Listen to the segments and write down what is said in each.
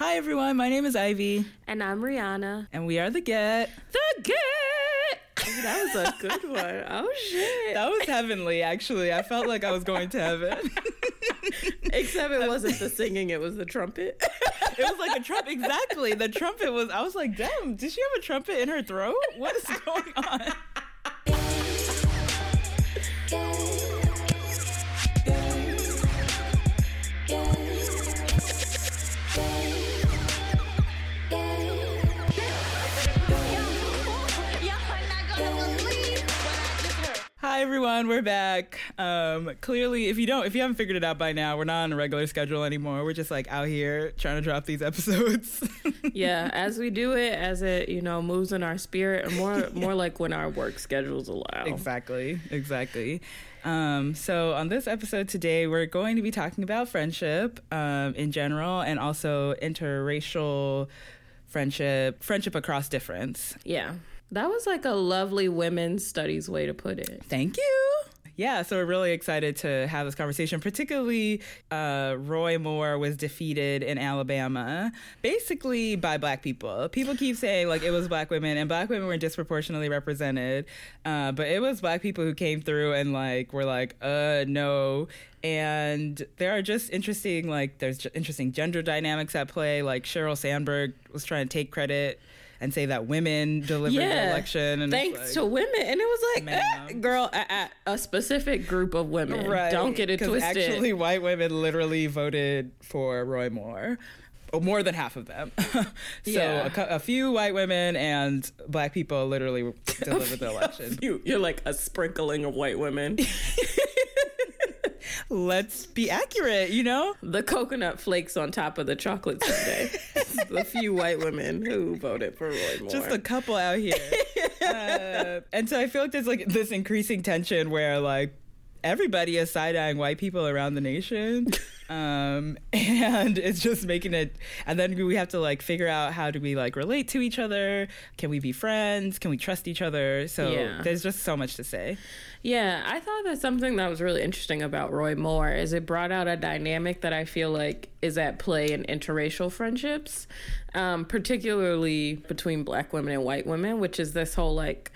Hi, everyone. My name is Ivy. And I'm Rhiana. And we are The Get. The Get! that was a good one. Oh, shit. That was heavenly, actually. I felt like I was going to heaven. Except it wasn't the singing, it was the trumpet. it was like a trumpet. Exactly. The trumpet was, I was like, damn, did she have a trumpet in her throat? What is going on? Hi everyone, we're back. Um, clearly, if you don't, if you haven't figured it out by now, we're not on a regular schedule anymore. We're just like out here trying to drop these episodes. yeah, as we do it, as it you know moves in our spirit, and more yeah. more like when our work schedules allow. Exactly, exactly. Um, so on this episode today, we're going to be talking about friendship um, in general, and also interracial friendship, friendship across difference. Yeah. That was like a lovely women's studies way to put it. Thank you. Yeah, so we're really excited to have this conversation. Particularly, uh, Roy Moore was defeated in Alabama, basically by black people. People keep saying like it was black women, and black women were disproportionately represented, uh, but it was black people who came through and like were like, uh, no. And there are just interesting like there's interesting gender dynamics at play. Like Sheryl Sandberg was trying to take credit and say that women delivered yeah, the election. And thanks like, to women. And it was like, eh, girl, a, a, specific group of women. Right. Don't get it twisted. Actually, white women literally voted for Roy Moore. Oh, more than half of them. so yeah. a, a, few white women and black people literally delivered the election. You, you're like a sprinkling of white women. let's be accurate, you know? The coconut flakes on top of the chocolate sundae. the few white women who voted for Roy Moore. Just a couple out here. uh, and so I feel like there's like this increasing tension where like everybody is side eyeing white people around the nation. Um, and it's just making it, and then we have to like figure out how do we like relate to each other? Can we be friends? Can we trust each other? So yeah. there's just so much to say. Yeah, I thought that something that was really interesting about Roy Moore is it brought out a dynamic that I feel like is at play in interracial friendships, um, particularly between black women and white women, which is this whole like,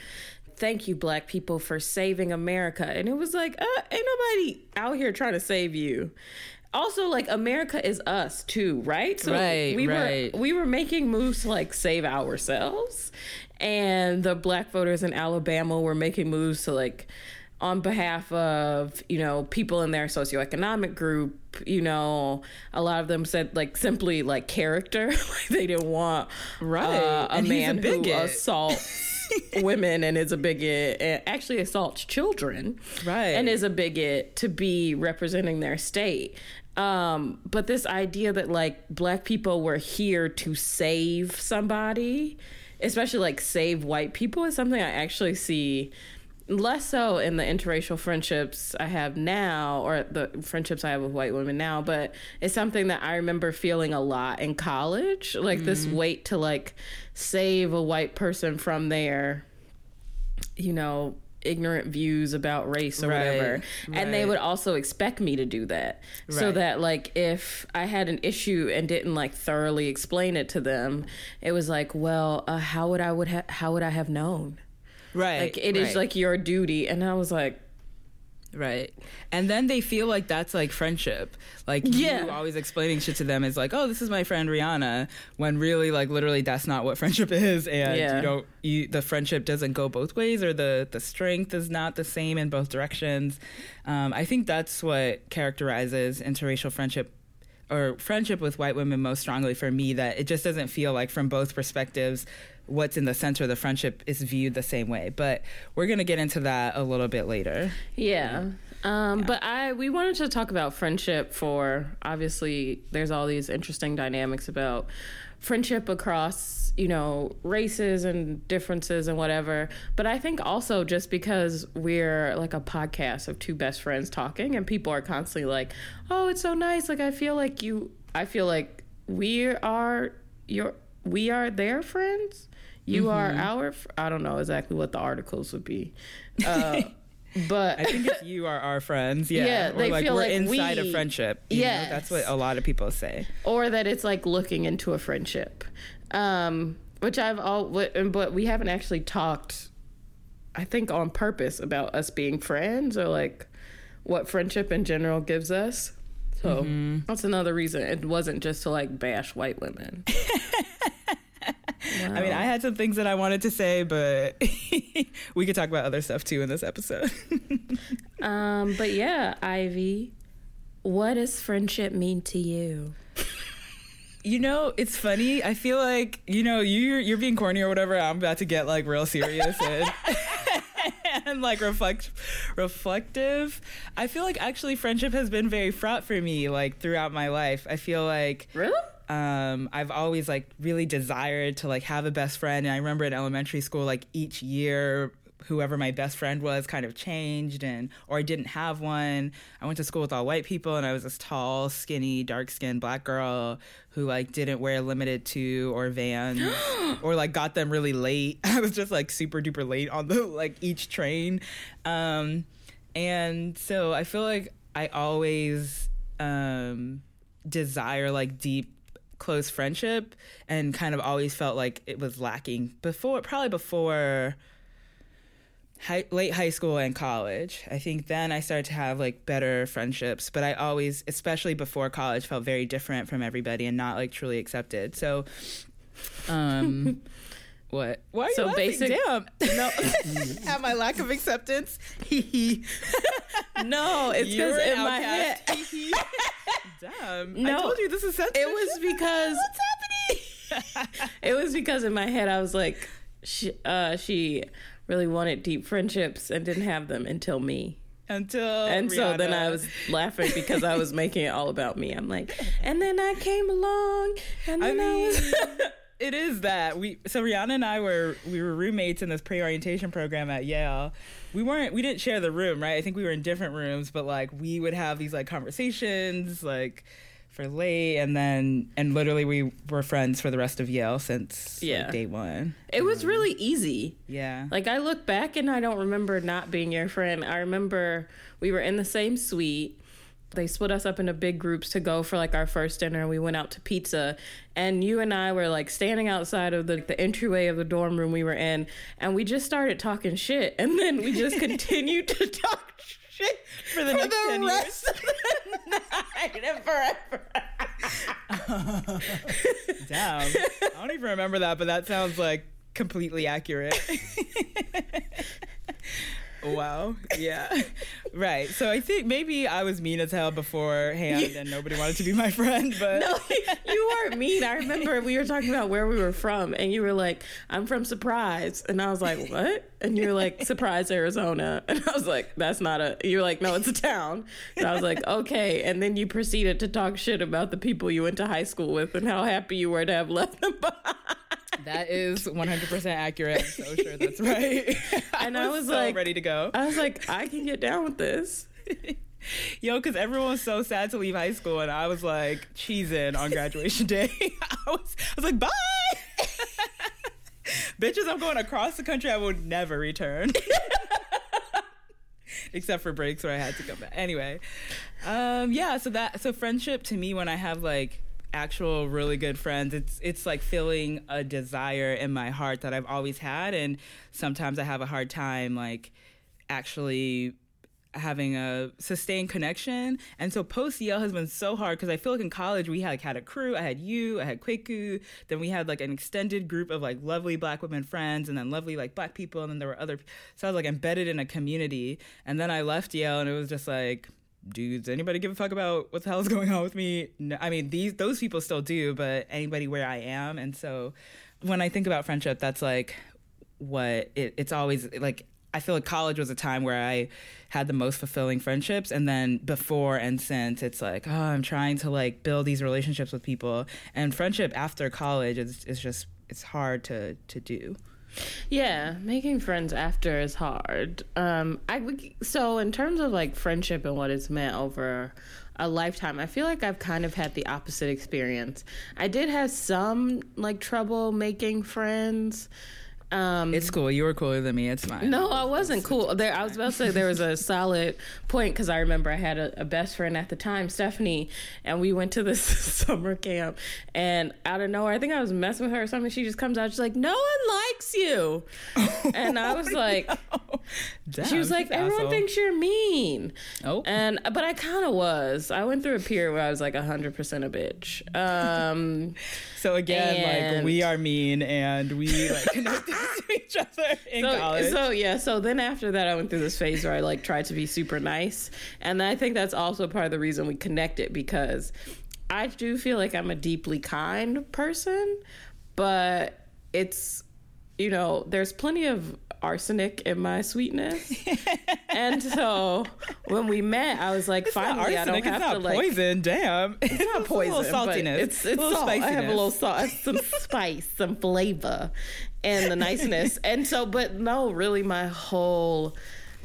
thank you black people for saving america and it was like uh, ain't nobody out here trying to save you also like America is us too, right? So right, we right. were we were making moves to like save ourselves, and the black voters in Alabama were making moves to like on behalf of you know people in their socioeconomic group you know. A lot of them said like simply like character. Like they didn't want right. uh, a and man a who assaults women and is a bigot and actually assaults children right. and is a bigot to be representing their state um, but this idea that like black people were here to save somebody especially like save white people is something i actually see less so in the interracial friendships I have now, or the friendships I have with white women now, but it's something that I remember feeling a lot in college, like mm-hmm. this weight to like save a white person from their, you know, ignorant views about race or right, whatever. Right. And they would also expect me to do that. Right. So that like if I had an issue and didn't like thoroughly explain it to them, it was like, well, uh, how would I would ha- how would I have known? Right. Like it is like your duty. And I was like, Right. And then they feel like that's like friendship. Like yeah. you always explaining shit to them is like, oh, this is my friend Rhiana, when really like literally that's not what friendship is. And yeah. you don't you the friendship doesn't go both ways or the the strength is not the same in both directions. Um, I think that's what characterizes interracial friendship or friendship with white women most strongly for me that it just doesn't feel like from both perspectives what's in the center of the friendship is viewed the same way but we're going to get into that a little bit later yeah. Um, yeah. but i we wanted to talk about friendship for obviously there's all these interesting dynamics about friendship across you know races and differences and whatever but i think also just because we're like a podcast of two best friends talking and people are constantly like oh it's so nice like i feel like you i feel like we are your we are their friends you mm-hmm. are our i don't know exactly what the articles would be uh, but I think if you are our friends, yeah, yeah they like feel we're like inside we, a friendship. Yeah, that's what a lot of people say. Or that it's like looking into a friendship, um, which I've all, but we haven't actually talked. I think on purpose about us being friends or like what friendship in general gives us. So mm-hmm. that's another reason it wasn't just to like bash white women. Wow. I mean, I had some things that I wanted to say, but we could talk about other stuff too in this episode. um, but yeah, Ivy, what does friendship mean to you? You know, it's funny. I feel like you know you're you're being corny or whatever. I'm about to get like real serious and, and like reflect reflective. I feel like actually friendship has been very fraught for me like throughout my life. I feel like really um, I've always like really desired to like have a best friend. And I remember in elementary school, like each year, whoever my best friend was kind of changed and or I didn't have one. I went to school with all white people and I was this tall, skinny, dark skinned black girl who like didn't wear Limited Too or vans or like got them really late. I was just like super duper late on the like each train. Um, and so I feel like I always um desire like deep close friendship and kind of always felt like it was lacking before probably before high, late high school and college. I think then i started to have like better friendships but i always especially before college felt very different from everybody and not like truly accepted. So um What? Why are so you laughing? basic? Damn. No. At my lack of acceptance. no, it's because in my head. Damn. No, I told you this is sensitive. It was because what's happening? it was because in my head I was like, she, uh, she really wanted deep friendships and didn't have them until me until and Rhiana. so then I was laughing because I was making it all about me. I'm like, and then I came along, and then I, mean, I was it is that we so Rhiana and I were we were roommates in this pre-orientation program at Yale. We weren't we didn't share the room, right? I think we were in different rooms, but like we would have these like conversations like for late and then and literally we were friends for the rest of Yale since yeah. Like, day 1. It was um, really easy. Yeah. Like I look back and I don't remember not being your friend. I remember we were in the same suite they split us up into big groups to go for like our first dinner. And we went out to pizza, and you and I were like standing outside of the, the entryway of the dorm room we were in, and we just started talking shit, and then we just continued to talk shit for the for next the 10 rest years. of the night and forever. Damn, I don't even remember that, but that sounds like completely accurate. Wow. Yeah. right. So I think maybe I was mean as hell beforehand and nobody wanted to be my friend, but No, you weren't mean. I remember we were talking about where we were from and you were like, I'm from Surprise. And I was like, What? And you're like, Surprise, Arizona. And I was like, That's not a you're like, No, it's a town. And I was like, Okay. And then you proceeded to talk shit about the people you went to high school with and how happy you were to have left them behind. That is 100% accurate. I'm so sure that's right. and I was, I was so like, ready to go. I was like, I can get down with this. Yo, because everyone was so sad to leave high school, and I was like cheesing on graduation day. I was, I was like, bye. Bitches, I'm going across the country. I would never return. Except for breaks where I had to come back. Anyway, um, yeah. So that so friendship to me, when I have like actual really good friends. It's it's like filling a desire in my heart that I've always had and sometimes I have a hard time like actually having a sustained connection. And so post Yale has been so hard because I feel like in college we had like had a crew I had you I had Kweku then we had like an extended group of like lovely black women friends and then lovely like black people and then there were other so I was like embedded in a community. And then I left Yale and it was just like dudes anybody give a fuck about what the hell is going on with me? No, i mean these those people still do but anybody where i am. And so when i think about friendship that's like what it, it's always like i feel like college was a time where i had the most fulfilling friendships. And then before and since it's like oh i'm trying to like build these relationships with people. And friendship after college is, is just it's hard to to do yeah, making friends after is hard. Um, I so in terms of like friendship and what it's meant over a lifetime, I feel like I've kind of had the opposite experience. I did have some like trouble making friends. Um, it's cool. You were cooler than me. It's fine. No, I wasn't cool. There, I was about to say there was a solid point because I remember I had a, a, best friend at the time, Stephanie, and we went to this summer camp. And out of nowhere, I think I was messing with her or something. She just comes out. She's like, "No one likes you," and I was like, no. Damn, "She was like, everyone asshole. thinks you're mean." Oh, and but I kind of was. I went through a period where I was like hundred percent a bitch. Um, so again, and, like we are mean and we like connect to each other in so, college. So yeah, so then after that I went through this phase where I like tried to be super nice. And I think that's also part of the reason we connected because I do feel like I'm a deeply kind person, but it's you know, there's plenty of arsenic in my sweetness. and so when we met, I was like, it's finally, I don't have it's to like poison. Damn, it's not poison. It's a little saltiness. It's it's salt. I have a little salt, some spice, some flavor, and the niceness. and so, but no, really, my whole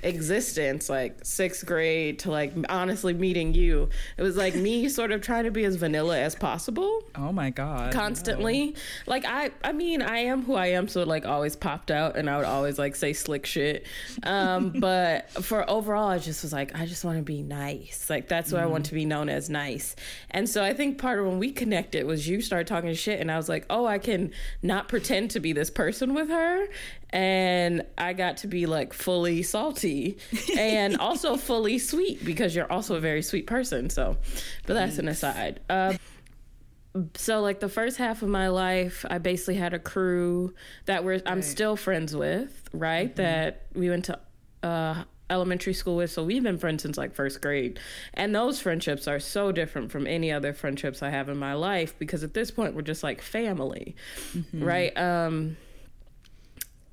existence, like sixth grade to like honestly meeting you. It was like me sort of trying to be as vanilla as possible. Oh my god. Constantly. No. Like I I mean, I am who I am, so it like always popped out and I would always like say slick shit. Um, but for overall I just was like, I just want to be nice. Like that's what mm. I want mm-hmm. to be known as nice. And so I think part of when we connected was you started talking shit and I was like, Oh, I can not pretend to be this person with her and I got to be like fully salty and also fully sweet because you're also a very sweet person. So, but that's an aside. Uh, so like the first half of my life, I basically had a crew that we're I'm still friends with, right? Mm-hmm. That we went to uh, elementary school with. So we've been friends since like first grade. And those friendships are so different from any other friendships I have in my life because at this point we're just like family, mm-hmm. right? Um,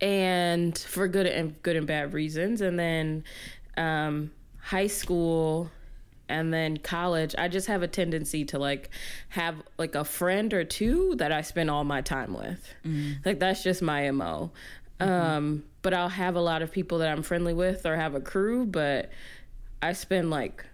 and for good and good and bad reasons. And then um, high school and then college, I just have a tendency to like have like a friend or two that I spend all my time with. Mm-hmm. Like that's just my mo. Mm-hmm. Um, but I'll have a lot of people that I'm friendly with or have a crew, but I spend like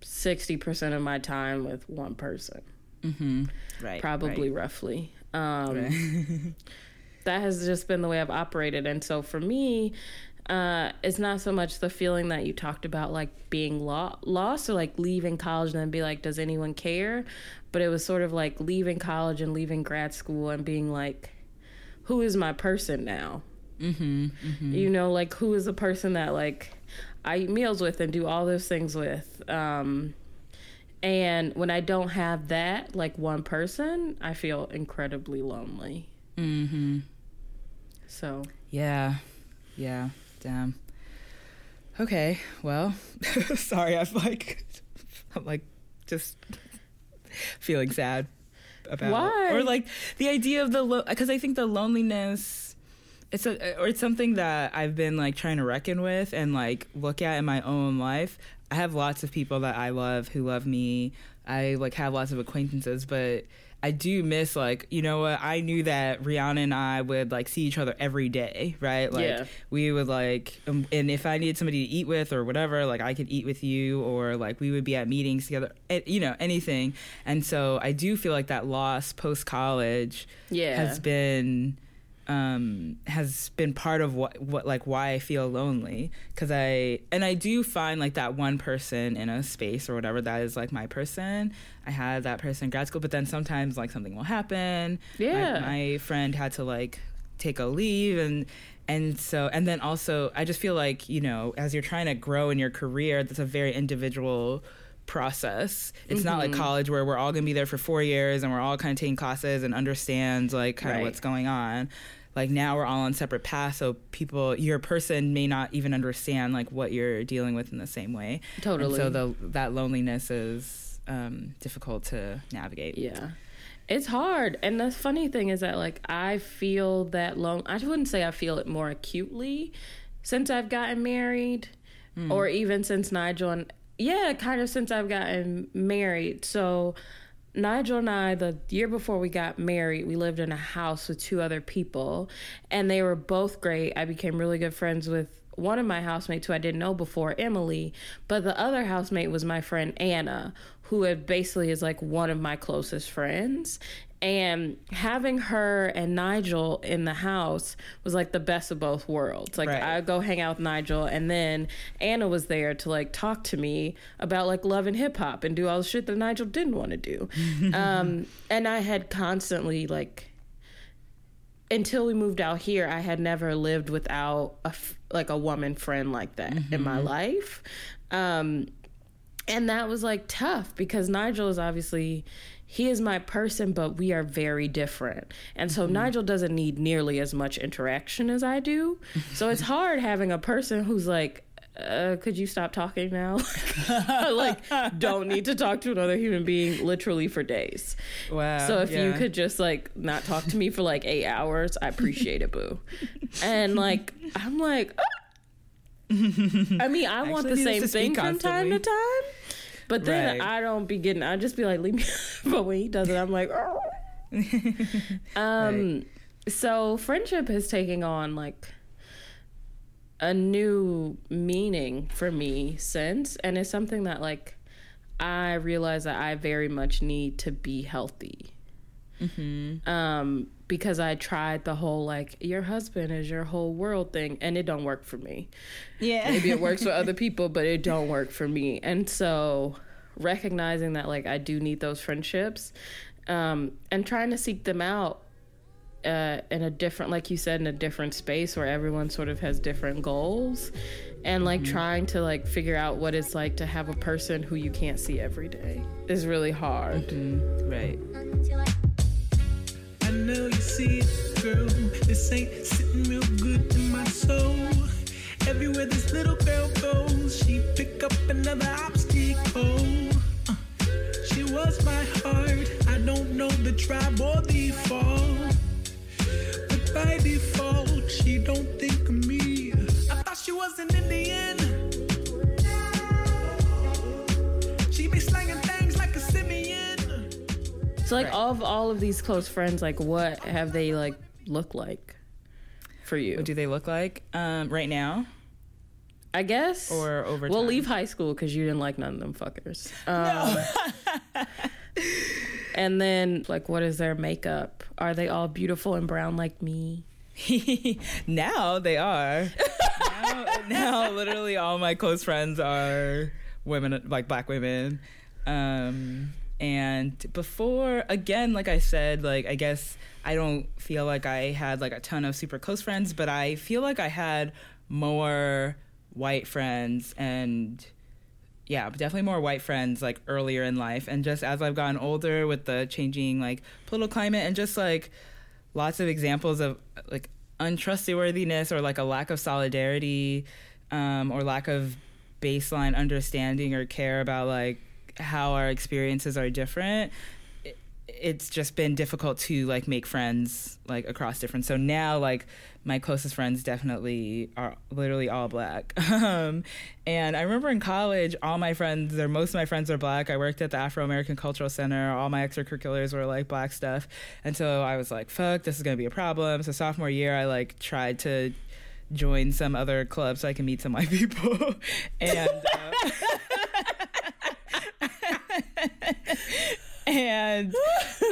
sixty percent of my time with one person. Mm-hmm. Right. Probably right. roughly. Um, right. that has just been the way I've operated. And so for me, uh, it's not so much the feeling that you talked about, like being lo- lost or like leaving college and then be like, does anyone care? But it was sort of like leaving college and leaving grad school and being like, who is my person now? Mm-hmm, mm-hmm. You know, like who is the person that like I eat meals with and do all those things with. Um, and when I don't have that, like one person, I feel incredibly lonely. Mm-hmm. So yeah, yeah, damn. Okay, well, sorry, I'm like, I'm like, just feeling sad about why or like the idea of the because lo- I think the loneliness it's a or it's something that I've been like trying to reckon with and like look at in my own life. I have lots of people that I love who love me. I like have lots of acquaintances, but I do miss like you know what I knew that Rhiana and I would like see each other every day, right? Like yeah. we would like, um, and if I needed somebody to eat with or whatever, like I could eat with you, or like we would be at meetings together, you know, anything. And so I do feel like that loss post college, yeah, has been um, has been part of what, what like why I feel lonely because I and I do find like that one person in a space or whatever that is like my person. I had that person in grad school, but then sometimes like something will happen. Yeah, my, my friend had to like take a leave and and so and then also I just feel like you know as you're trying to grow in your career, that's a very individual process. It's mm-hmm. not like mm-hmm. college where we're all going to be there for 4 years and we're all kind of taking classes and understand like kind of right. what's going on like now we're all on separate paths so people your person may not even understand like what you're dealing with in the same way. Totally and so the that loneliness is um, difficult to navigate. Yeah. It's hard and the funny thing is that like i feel that long i wouldn't say i feel it more acutely since i've gotten married mm. or even since nigel and yeah kind of since i've gotten married. So Nigel and I, the year before we got married, we lived in a house with two other people, and they were both great. I became really good friends with one of my housemates who I didn't know before, Emily, but the other housemate was my friend Anna, who basically is like one of my closest friends. And having her and Nigel in the house was like the best of both worlds. Like right. I'd go hang out with Nigel and then Anna was there to like talk to me about like love and hip hop and do all the shit that Nigel didn't want to do. um, and I had constantly like until we moved out here, I had never lived without a like a woman friend like that mm-hmm. in my mm-hmm. life. Um, and that was like tough because Nigel is obviously he is my person, but we are very different. And so mm-hmm. Nigel doesn't need nearly as much interaction as I do. so it's hard having a person who's like, uh, could you stop talking now? like, don't need to talk to another human being literally for days. Wow. So if yeah. you could just like not talk to me for like eight hours, I appreciate it, boo. And like, I'm like, oh. I mean, I want the same thing from time to time. But then right. I don't be getting. I just be like, leave me. but when he does it, I'm like, um. Right. So friendship is taking on like a new meaning for me since, and it's something that like I realize that I very much need to be healthy. Mm-hmm. Um, because I tried the whole like your husband is your whole world thing, and it don't work for me. Yeah, maybe it works for other people, but it don't work for me. And so recognizing that like I do need those friendships, um, and trying to seek them out uh, in a different, like you said, in a different space where everyone sort of has different goals, and like mm-hmm. trying to like figure out what it's like to have a person who you can't see every day is really hard. Mm-hmm. Right. I know you see it, girl. This ain't sitting real good in my soul. Everywhere this little girl goes, she pick up another obstacle. Uh, she was my heart. I don't know the tribe or the fall but by default, she don't think of me. I thought she was an Indian. She be slanging So, like, right. of all of these close friends, like, what have they like look like for you? What do they look like um, right now? I guess. Or over. We'll leave high school because you didn't like none of them fuckers. Um, no. And then, like, what is their makeup? Are they all beautiful and brown like me? now they are. now, now, literally, all my close friends are women, like black women. Um, and before, again, like I said, like, I guess I don't feel like I had like a ton of super close friends, but I feel like I had more white friends and yeah, definitely more white friends like earlier in life. And just as I've gotten older with the changing like political climate and just like lots of examples of like untrustworthiness or like a lack of solidarity um, or lack of baseline understanding or care about like how our experiences are different it's just been difficult to like make friends like across different so now like my closest friends definitely are literally all black. Um, and i remember in college all my friends or most of my friends are black. I worked at the afro-american cultural center. All my extracurriculars were like black stuff. And so i was like fuck this is going to be a problem. So sophomore year i like tried to join some other club so i can meet some white people. And uh, and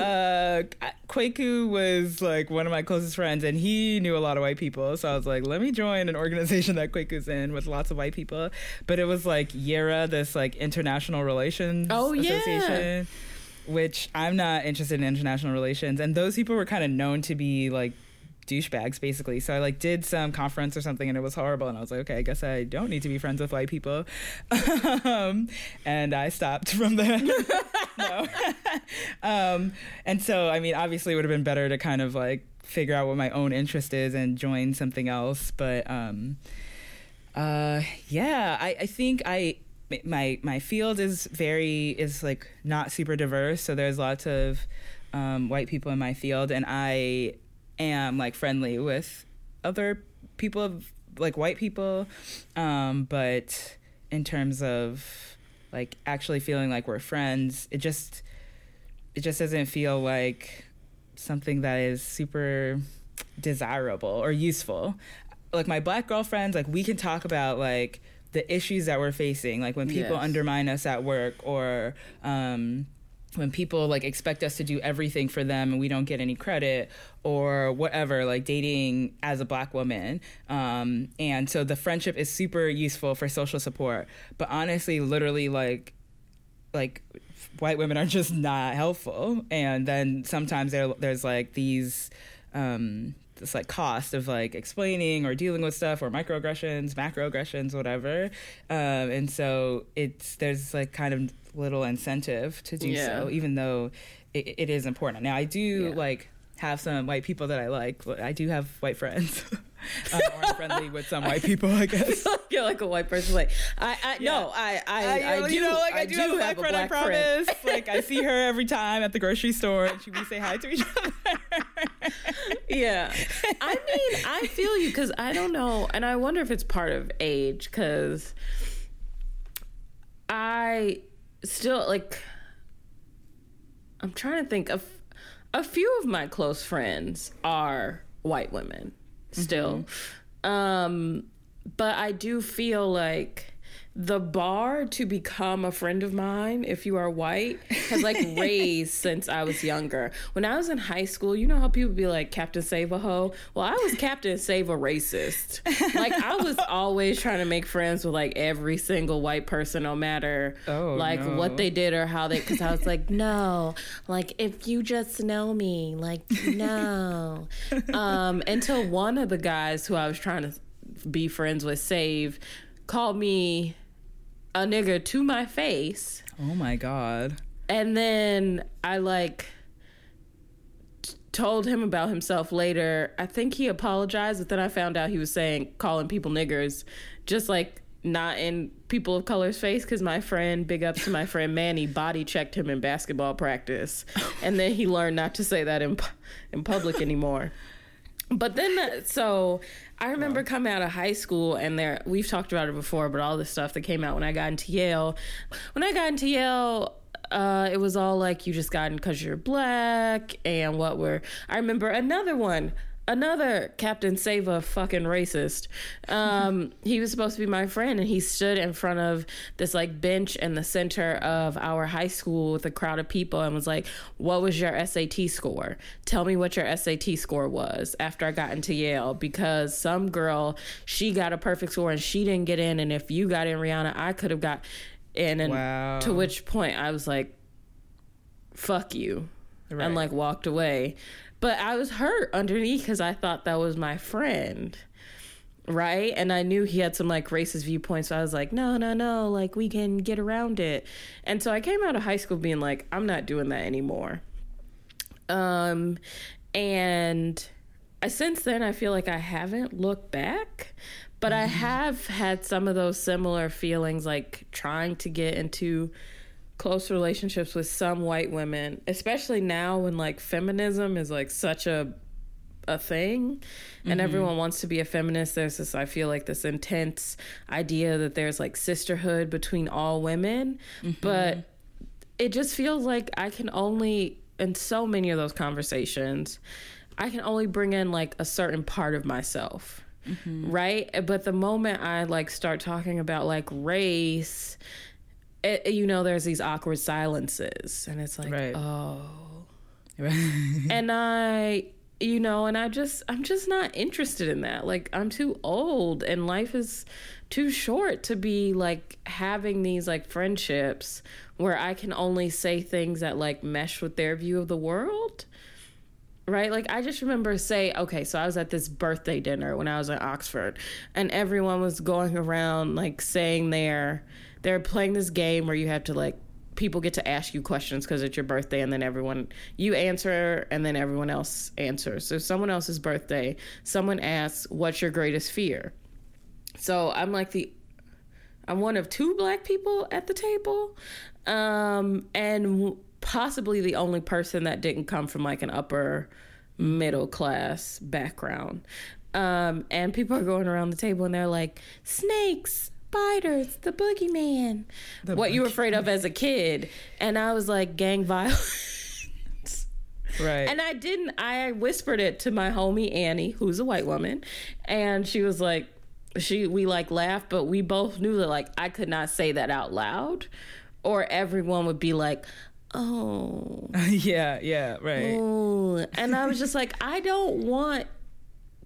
uh, Kwaku was like one of my closest friends, and he knew a lot of white people. So I was like, let me join an organization that Kwaku's in with lots of white people. But it was like YIRA, this like international relations oh, association. Yeah. Which I'm not interested in international relations, and those people were kind of known to be like douchebags basically. So I like did some conference or something and it was horrible. And I was like, okay, I guess I don't need to be friends with white people. um, and I stopped from there. um, and so, I mean, obviously it would have been better to kind of like figure out what my own interest is and join something else. But um, uh, yeah, I, I think I, my my field is very is like not super diverse so there's lots of um, white people in my field and i am like friendly with other people of like white people um, but in terms of like actually feeling like we're friends it just it just doesn't feel like something that is super desirable or useful like my black girlfriends, like we can talk about like the issues that we're facing, like when people yes. undermine us at work or um, when people like expect us to do everything for them and we don't get any credit or whatever like dating as a black woman um, and so the friendship is super useful for social support but honestly literally like like white women are just not helpful and then sometimes there there's like these um, this like cost of like explaining or dealing with stuff or microaggressions, macroaggressions, whatever. Um, and so it's there's like kind of little incentive to do yeah. so, even though it, it is important. Now I do yeah. like have some white people that I like. I do have white friends. Uh, I'm more friendly with some white people, I guess. You're like a white person. Like I, I yeah. no, I, I, I, I, do. You know, like I, I do, have a black friend. I promise. Friend. like I see her every time at the grocery store, and she we say hi to each other. yeah, I mean, I feel you because I don't know, and I wonder if it's part of age because I still like. I'm trying to think of a few of my close friends are white women still. Mm-hmm. Um, but I do feel like the bar to become a friend of mine if you are white has like raised since I was younger. When I was in high school, you know how people be like Captain Save a Ho? Well, I was Captain Save a Racist. Like I was always trying to make friends with like every single white person, no matter oh, like no. what they did or how they. Because I was like, no, like if you just know me, like no. um, until one of the guys who I was trying to be friends with, Save, called me a nigga to my face. Oh my god. And then I like t- told him about himself later. I think he apologized, but then I found out he was saying calling people niggers just like not in people of color's face because my friend, big ups to my friend Manny, body checked him in basketball practice, and then he learned not to say that in in public anymore. But then, that, so I remember coming out of high school, and there we've talked about it before, but all the stuff that came out when I got into Yale. When I got into Yale, uh, it was all like you just got in because you're black, and what were I remember another one another Captain Sava fucking racist. Um, he was supposed to be my friend, and he stood in front of this like bench in the center of our high school with a crowd of people and was like, "What was your SAT score? Tell me what your SAT score was." After I got into Yale, because some girl she got a perfect score and she didn't get in, and if you got in, Rhiana, I could have got in. And wow. to which point I was like, "Fuck you." Right. and like walked away. But I was hurt underneath because I thought that was my friend. Right. And I knew he had some like racist viewpoints. So I was like, no, no, no. Like, we can get around it. And so I came out of high school being like, I'm not doing that anymore. Um, and I, since then, I feel like I haven't looked back, but mm-hmm. I have had some of those similar feelings, like trying to get into close relationships with some white women, especially now when like feminism is like such a a thing and mm-hmm. everyone wants to be a feminist there's this i feel like this intense idea that there's like sisterhood between all women mm-hmm. but it just feels like i can only in so many of those conversations i can only bring in like a certain part of myself mm-hmm. right but the moment i like start talking about like race it, you know, there's these awkward silences, and it's like, right. oh, and I, you know, and I just, I'm just not interested in that. Like, I'm too old, and life is too short to be like having these like friendships where I can only say things that like mesh with their view of the world right? Like I just remember say, okay, so I was at this birthday dinner when I was in Oxford, and everyone was going around like saying their they're playing this game where you have to like people get to ask you questions because it's your birthday and then everyone you answer and then everyone else answers. So someone else's birthday someone asks what's your greatest fear? So i'm like the i'm one of two black people at the table um, and possibly the only person that didn't come from like an upper middle class background. Um, and people are going around the table and they're like snakes spiders, the boogeyman. The what you were afraid of as a kid. And I was like, gang violence. Right. And I didn't. I whispered it to my homie Annie, who's a white woman, and she was like, she we like laughed, but we both knew that like I could not say that out loud, or everyone would be like, oh yeah yeah right oh. and i was just like i don't want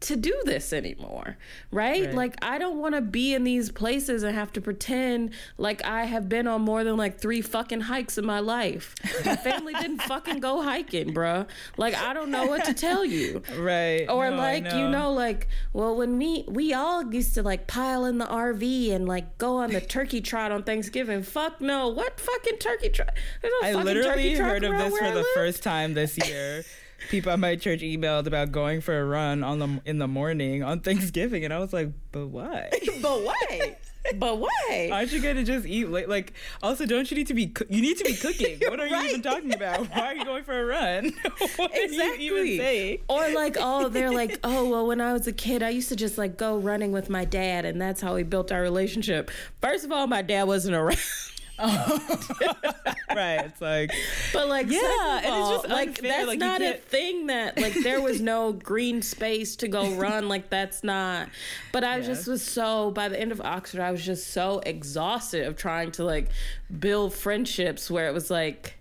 to do this anymore, right? right. Like I don't want to be in these places and have to pretend like I have been on more than like three fucking hikes in my life. My family didn't fucking go hiking, bruh. Like I don't know what to tell you. Right. Or no, like know. you know like well when we we all used to like pile in the RV and like go on the turkey trot on Thanksgiving. Fuck no. What fucking turkey trot? I literally heard of this for the first time this year people at my church emailed about going for a run on the in the morning on Thanksgiving, and I was like, but why? but why? But why? Aren't you gonna just eat late? Like, also, don't you need to be? Co- you need to be cooking. What are right. you even talking about? Why are you going for a run? what exactly. Or like, oh, they're like, oh, well, when I was a kid, I used to just like go running with my dad, and that's how we built our relationship. First of all, my dad wasn't around. right. It's like, but like, yeah, and it's just like unfair. that's like, not a thing that like there was no green space to go run. Like that's not. But I yeah. just was so by the end of Oxford, I was just so exhausted of trying to like build friendships where it was like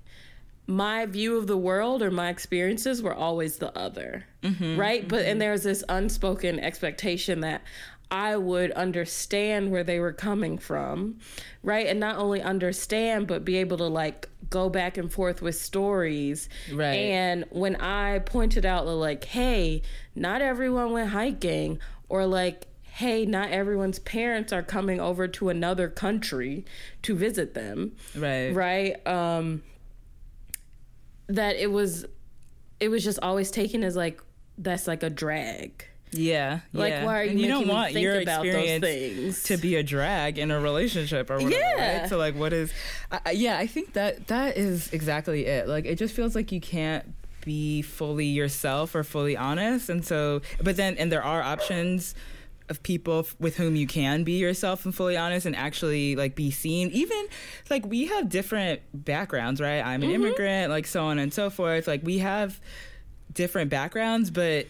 my view of the world or my experiences were always the other. Mm-hmm, right. Mm-hmm. But and there's this unspoken expectation that I would understand where they were coming from, right? And not only understand, but be able to like go back and forth with stories. Right. And when I pointed out, like, hey, not everyone went hiking, or like, hey, not everyone's parents are coming over to another country to visit them. Right. Right. Um, that it was, it was just always taken as like, that's like a drag yeah, like yeah. why are you? And you don't want your experience things to be a drag in a relationship or whatever. Yeah. Right? So like, what is? I, yeah, I think that that is exactly it. Like, it just feels like you can't be fully yourself or fully honest, and so, but then, and there are options of people with whom you can be yourself and fully honest and actually like be seen even like we have different backgrounds right i'm an mm-hmm. immigrant like so on and so forth like we have different backgrounds but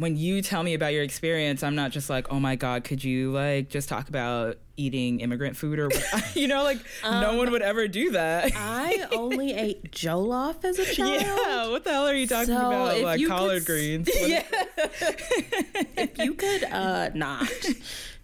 when you tell me about your experience, I'm not just like, oh my God, could you like just talk about eating immigrant food or you know, like um, no one would ever do that. I only ate Jollof as a child. Yeah, what the hell are you talking so about? Like collard could, greens. yeah. if you could uh, not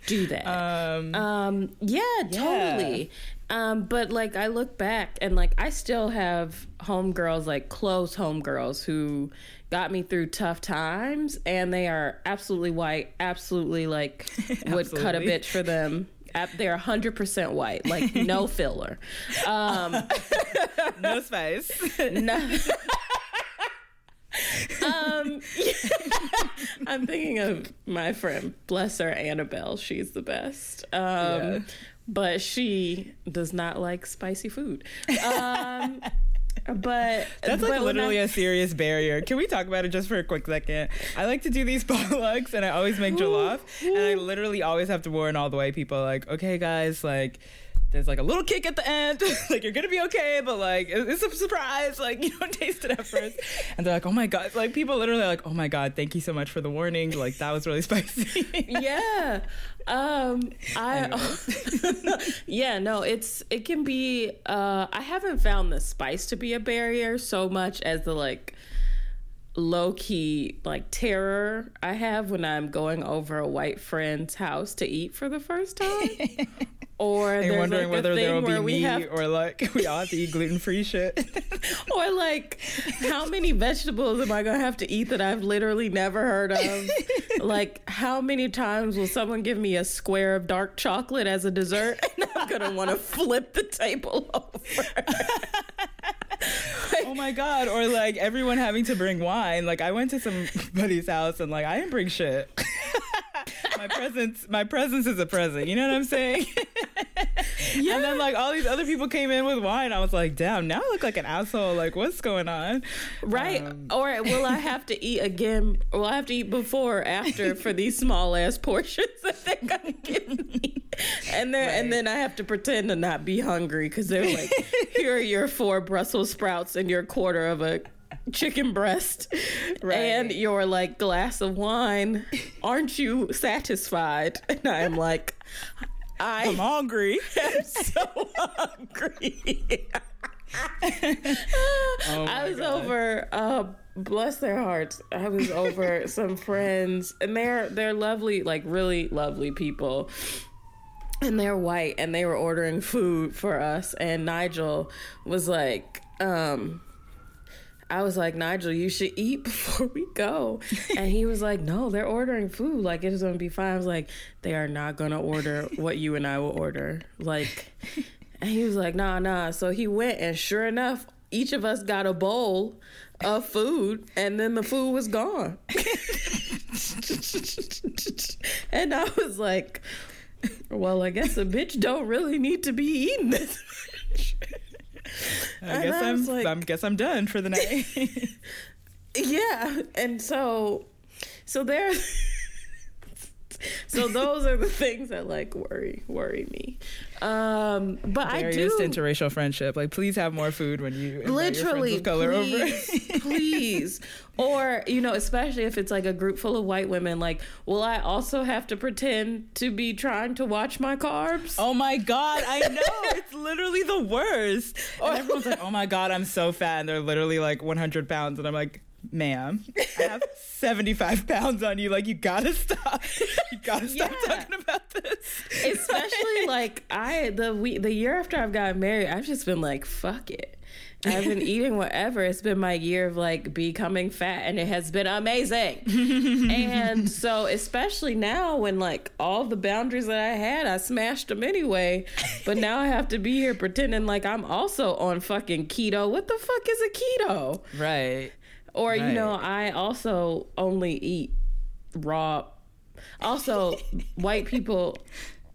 do that. Um, um yeah, totally. Yeah. Um, but like I look back and like I still have homegirls, like close homegirls who got me through tough times and they are absolutely white absolutely like would cut a bitch for them they're 100% white like no filler um, no spice no um, I'm thinking of my friend, bless her, Annabelle. She's the best. Um, yeah. But she does not like spicy food. Um, but that's like but literally I, a serious barrier. Can we talk about it just for a quick second? I like to do these potlucks, and I always make jollof, and I literally always have to warn all the white people like, okay, guys, like there's like a little kick at the end, like you're gonna be okay, but like it's a surprise, like you don't taste it at first. And they're like, oh my god, like people literally are like, oh my god, thank you so much for the warning, like that was really spicy. yeah, um, I yeah, no, it's it can be. Uh, I haven't found the spice to be a barrier so much as the like low key like terror I have when I'm going over a white friend's house to eat for the first time. Or you're wondering like whether there will be meat have... or like we all have to eat gluten free shit. or like how many vegetables am I gonna have to eat that I've literally never heard of? like how many times will someone give me a square of dark chocolate as a dessert and I'm gonna want to flip the table over? Oh my god! Or like everyone having to bring wine. Like I went to somebody's house and like I didn't bring shit. my presence, my presence is a present. You know what I'm saying? yeah. And then like all these other people came in with wine. I was like, damn, now I look like an asshole. Like what's going on? Right. Um, or will I have to eat again? Will I have to eat before or after for these small ass portions that they're gonna give me? And then right. and then I have to pretend to not be hungry because they're like, here are your four Brussels sprouts and your quarter of a chicken breast right. and your like glass of wine, aren't you satisfied? And I'm like, I am hungry. I'm so hungry. oh I was God. over. Uh, bless their hearts. I was over some friends, and they're they're lovely, like really lovely people. And they're white, and they were ordering food for us. And Nigel was like, um, I was like, Nigel, you should eat before we go. And he was like, No, they're ordering food. Like, it's going to be fine. I was like, They are not going to order what you and I will order. Like, and he was like, Nah, nah. So he went, and sure enough, each of us got a bowl of food, and then the food was gone. and I was like, Well, I guess a bitch don't really need to be eating this. I guess I am like, I guess I'm done for the night. yeah, and so so there. so those are the things that like worry worry me. Um, but I do interracial friendship. Like, please have more food when you literally color please, over. please, or you know, especially if it's like a group full of white women. Like, will I also have to pretend to be trying to watch my carbs? Oh my god, I know it's literally the worst. And everyone's like, "Oh my god, I'm so fat," and they're literally like 100 pounds, and I'm like ma'am, I have 75 pounds on you. Like, you gotta stop. You gotta stop yeah. talking about this. Especially like I the we the year after I've gotten married, I've just been like, fuck it. I've been eating whatever. It's been my year of like becoming fat and it has been amazing. and so especially now when like all the boundaries that I had, I smashed them anyway. But now I have to be here pretending like I'm also on fucking keto. What the fuck is a keto? Right. Or right. you know, I also only eat raw. Also, white people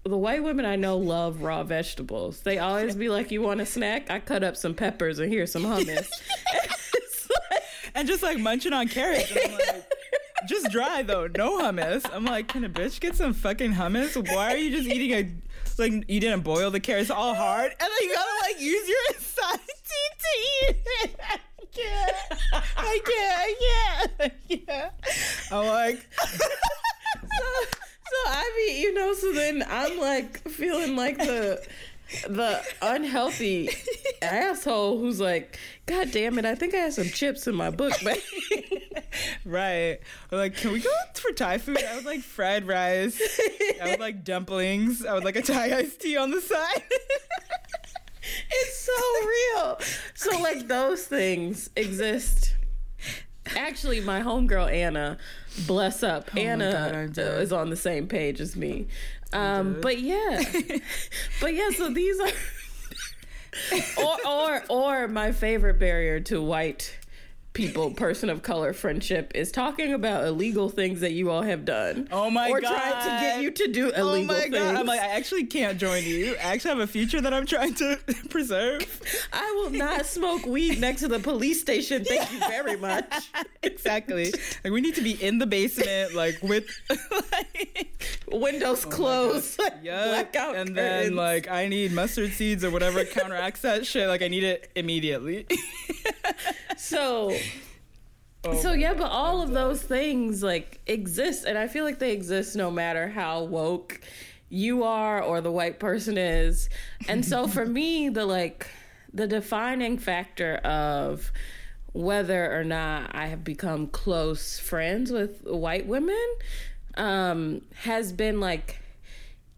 the white women I know love raw vegetables. They always be like, "You want a snack? I cut up some peppers and here's some hummus." like, and just like munching on carrots. Like, just dry though, no hummus. I'm like, can a bitch get some fucking hummus? Why are you just eating a like you didn't boil the carrots all hard, and then you gotta like use your side teeth to eat it can't. I can't. I can't. I can't. I'm like. so, so I mean, you know, so then I'm like feeling like the the unhealthy asshole who's like, God damn it, I think I have some chips in my book bag. right. Or like, can we go for Thai food? I would like fried rice. I would like dumplings. I would like a Thai iced tea on the side it's so real. So like those things exist. Actually, my homegirl Anna, bless up, oh Anna God, is on the same page as me. Um, but yeah, but yeah. So these are, or or or my favorite barrier to white people, person of color friendship is talking about illegal things that you all have done. Oh my or god! Or trying to get you to do illegal oh my things. God. I'm like, I actually can't join you. I actually have a future that I'm trying to preserve. I will not smoke weed next to the police station. Thank you very much. exactly. Like we need to be in the basement, like with like, windows oh closed, like, yep. blackout and curtains. then like I need mustard seeds or whatever counteracts that shit. Like I need it immediately. so Oh so yeah, but all of those things like exist, and I feel like they exist no matter how woke you are or the white person is. And so for me, the like the defining factor of whether or not I have become close friends with white women um, has been like,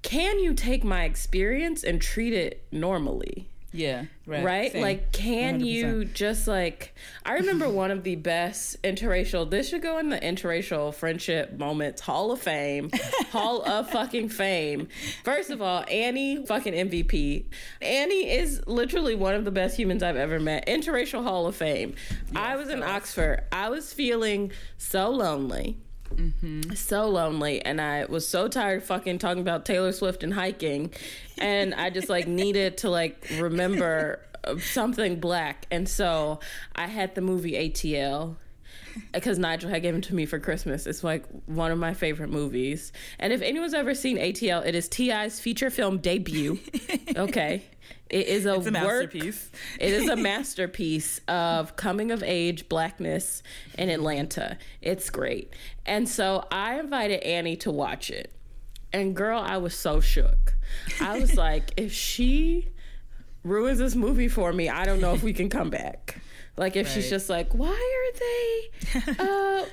can you take my experience and treat it normally? Yeah. Right. right? Like, can 100%. you just like, I remember one of the best interracial, this should go in the interracial friendship moments Hall of Fame, Hall of fucking Fame. First of all, Annie, fucking MVP. Annie is literally one of the best humans I've ever met. Interracial Hall of Fame. Yes, I was in Oxford. I was feeling so lonely. Mm-hmm. So lonely, and I was so tired fucking talking about Taylor Swift and hiking, and I just like needed to like remember something black, and so I had the movie ATL, because Nigel had given to me for Christmas. It's like one of my favorite movies. And if anyone's ever seen ATL, it is T.I.'s feature film debut. Okay. It is a, a work, masterpiece. it is a masterpiece of coming of age blackness in Atlanta. It's great. And so I invited Annie to watch it. And girl, I was so shook. I was like, if she ruins this movie for me, I don't know if we can come back. Like if right. she's just like, why are they uh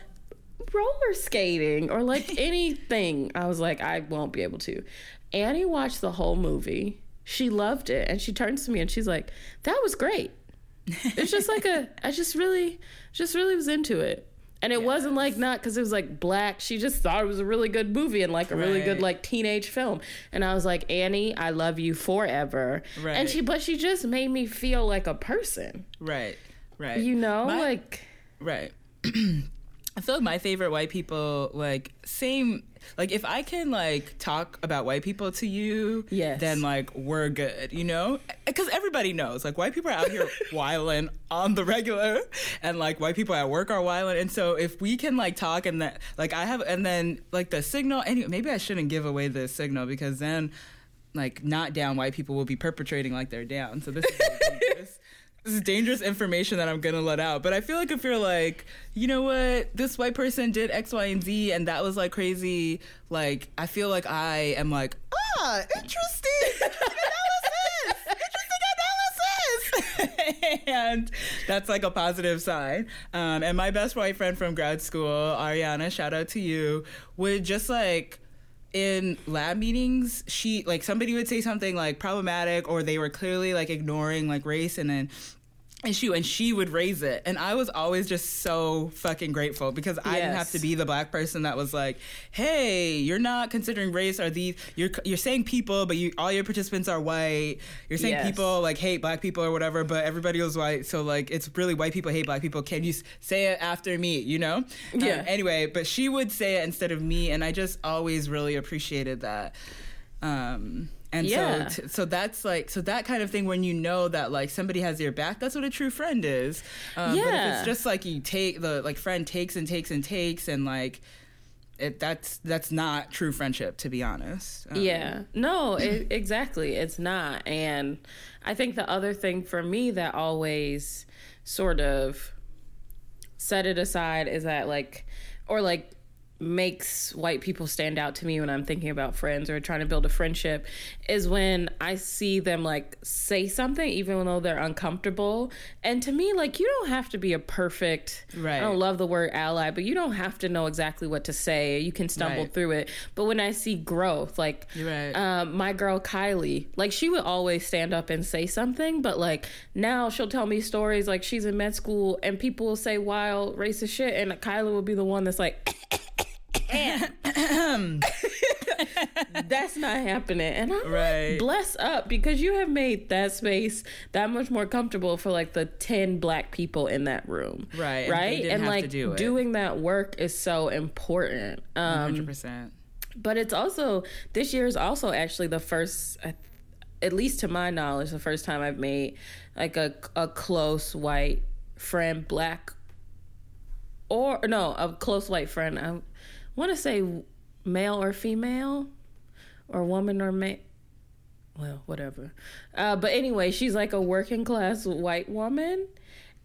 roller skating or like anything? I was like, I won't be able to. Annie watched the whole movie. She loved it and she turns to me and she's like, That was great. It's just like a I just really just really was into it. And it yes. wasn't like not because it was like black. She just thought it was a really good movie and like a right. really good like teenage film. And I was like, Annie, I love you forever. Right. And she, but she just made me feel like a person. Right. Right. You know, my, like right. I feel like my favorite white people, like same, like if I can like talk about white people to you, yes. then like we're good, you know? Because everybody knows, like white people are out here whiling on the regular, and like white people at work are whiling, and so if we can like talk and that, like I have, and then like the signal, anyway, maybe I shouldn't give away the signal because then like not down white people will be perpetrating like they're down. So this is this is dangerous information that I'm gonna let out. But I feel like if you're like, you know what, this white person did X, Y, and Z, and that was like crazy, like I feel like I am like, ah, interesting, analysis, interesting analysis, and that's like a positive sign. Um, and my best white friend from grad school, Ariana, shout out to you, would just like in lab meetings, she like somebody would say something like problematic, or they were clearly like ignoring like race, and then and she and she would raise it. And i was always just so fucking grateful because i yes. didn't have to be the black person that was like hey you're not considering race are these you're you're saying people but you all your participants are white. You're saying yes. people like hate black people or whatever but everybody was white. So like it's really white people hate black people. Can you say it after me you know? Um, yeah. um, anyway but she would say it instead of me and i just always really appreciated that. Um and yeah. so, so that's like, so that kind of thing when you know that like somebody has your back, that's what a true friend is. Um, yeah. But if it's just like you take the like friend takes and takes and takes and like, it, that's that's not true friendship to be honest um, yeah no it, exactly it's not and i think the other thing for me that always sort of set it aside is that like or like makes white people stand out to me when I'm thinking about friends or trying to build a friendship is when I see them like say something even though they're uncomfortable. And to me, like you don't have to be a perfect right. I don't love the word ally, but you don't have to know exactly what to say. You can stumble right. through it. But when I see growth, like right. um, my girl Kylie, like she would always stand up and say something, but like now she'll tell me stories like she's in med school and people will say wild racist shit and Kylie will be the one that's like And that's not happening. And I'm right. like, bless up because you have made that space that much more comfortable for like the 10 black people in that room. Right. Right. And, and like do doing that work is so important. Um, 100%. But it's also, this year is also actually the first, at least to my knowledge, the first time I've made like a, a close white friend, black or no, a close white friend. I want to say male or female or woman or man well whatever. Uh, but anyway she's like a working class white woman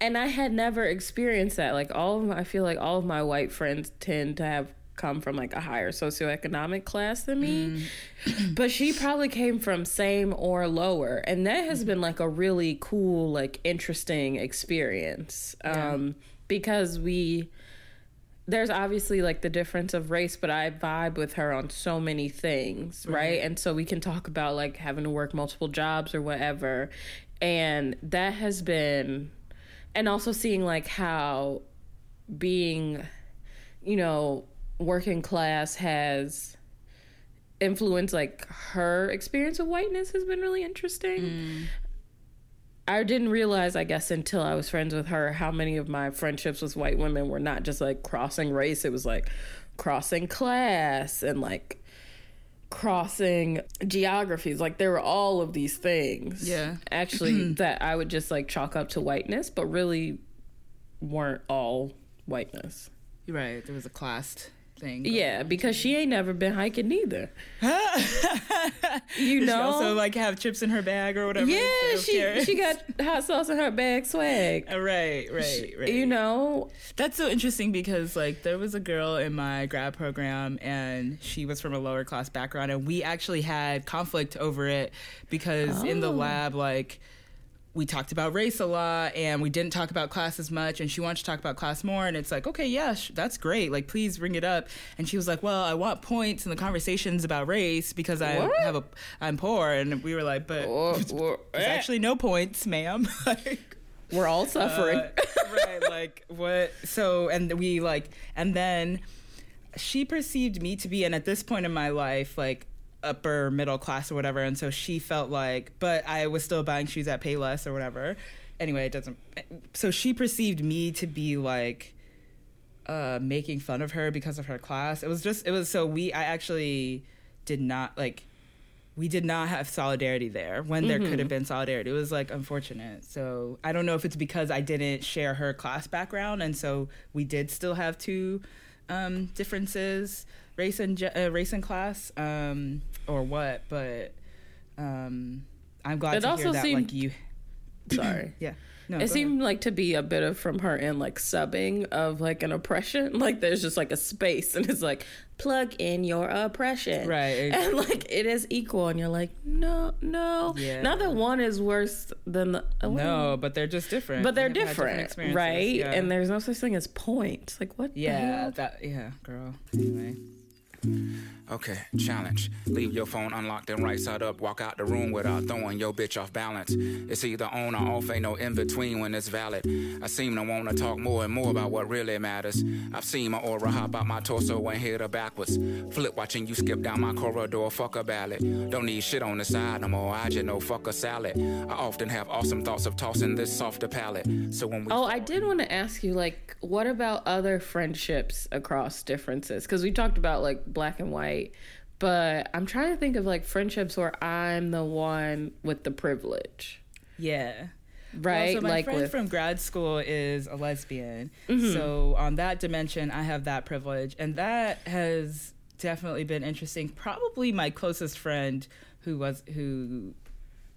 and i had never experienced that. Like all of my, i feel like all of my white friends tend to have come from like a higher socioeconomic class than me. Mm. but she probably came from same or lower and that has been like a really cool like interesting experience. Yeah. um because we there's obviously like the difference of race, but I vibe with her on so many things, right? right? And so we can talk about like having to work multiple jobs or whatever. And that has been, and also seeing like how being, you know, working class has influenced like her experience of whiteness has been really interesting. Mm. I didn't realize, I guess, until I was friends with her, how many of my friendships with white women were not just like crossing race, it was like crossing class and like crossing geographies. Like there were all of these things. Yeah. Actually, that I would just like chalk up to whiteness, but really weren't all whiteness. Right. There was a class thing. Yeah, because she ain't never been hiking neither. you know. She also like have chips in her bag or whatever. yeah, she she got hot sauce in her bag, swag. Uh, right, right, right. You know, That's so interesting because like there was a girl in my grad program and she was from a lower class background and we actually had conflict over it because in the Oh. lab like we talked about race a lot and we didn't talk about class as much and she wanted to talk about class more and it's like okay yeah sh- that's great. Like please bring it up. And she was like well i want points in the conversations about race because i What? have a i'm poor. And we were like but Or- or- there's actually no points ma'am. Like we're all suffering. uh, right like what? So and we like and then she perceived me to be and at this point in my life like upper middle class or whatever and so she felt like but i was still buying shoes at payless or whatever anyway it doesn't so she perceived me to be like uh making fun of her because of her class it was just it was so we i actually did not like we did not have solidarity there when there could have been solidarity. It was like unfortunate. So I don't know if it's because I didn't share her class background, and so we did still have two um, differences, race and uh, race and class, um, or what. But um, I'm glad It to hear that. seemed- like you, Sorry. yeah. No, it seemed like to be a bit of from her in like subbing of like an oppression. Like there's just like a space and it's like plug in your oppression. Right. And like it is equal and you're like, no, no. Yeah. Not that one is worse than the ahead. no, but they're just different. But they're had different, right? yeah. And there's no such thing as points. Like what the yeah, that yeah, girl. Anyway. Mm-hmm. Okay, challenge. Leave your phone unlocked and right side up. Walk out the room without throwing your bitch off balance. It's either on or off, ain't no in between when it's valid. I seem to wanna talk more and more about what really matters. I've seen my aura hop out my torso and hit her backwards. Flip watching you skip down my corridor, fuck a ballad. Don't need shit on the side no more, I just know fuck a salad. I often have awesome thoughts of tossing this softer palate. So when we Oh, I did want to ask you, like, what about other friendships across differences? Because we talked about like black and white, but I'm trying to think of like friendships where I'm the one with the privilege, Yeah. right? Well, so my like friend with from grad school is a lesbian. Mm-hmm. So on that dimension, I have that privilege, and that has definitely been interesting. Probably my closest friend who was who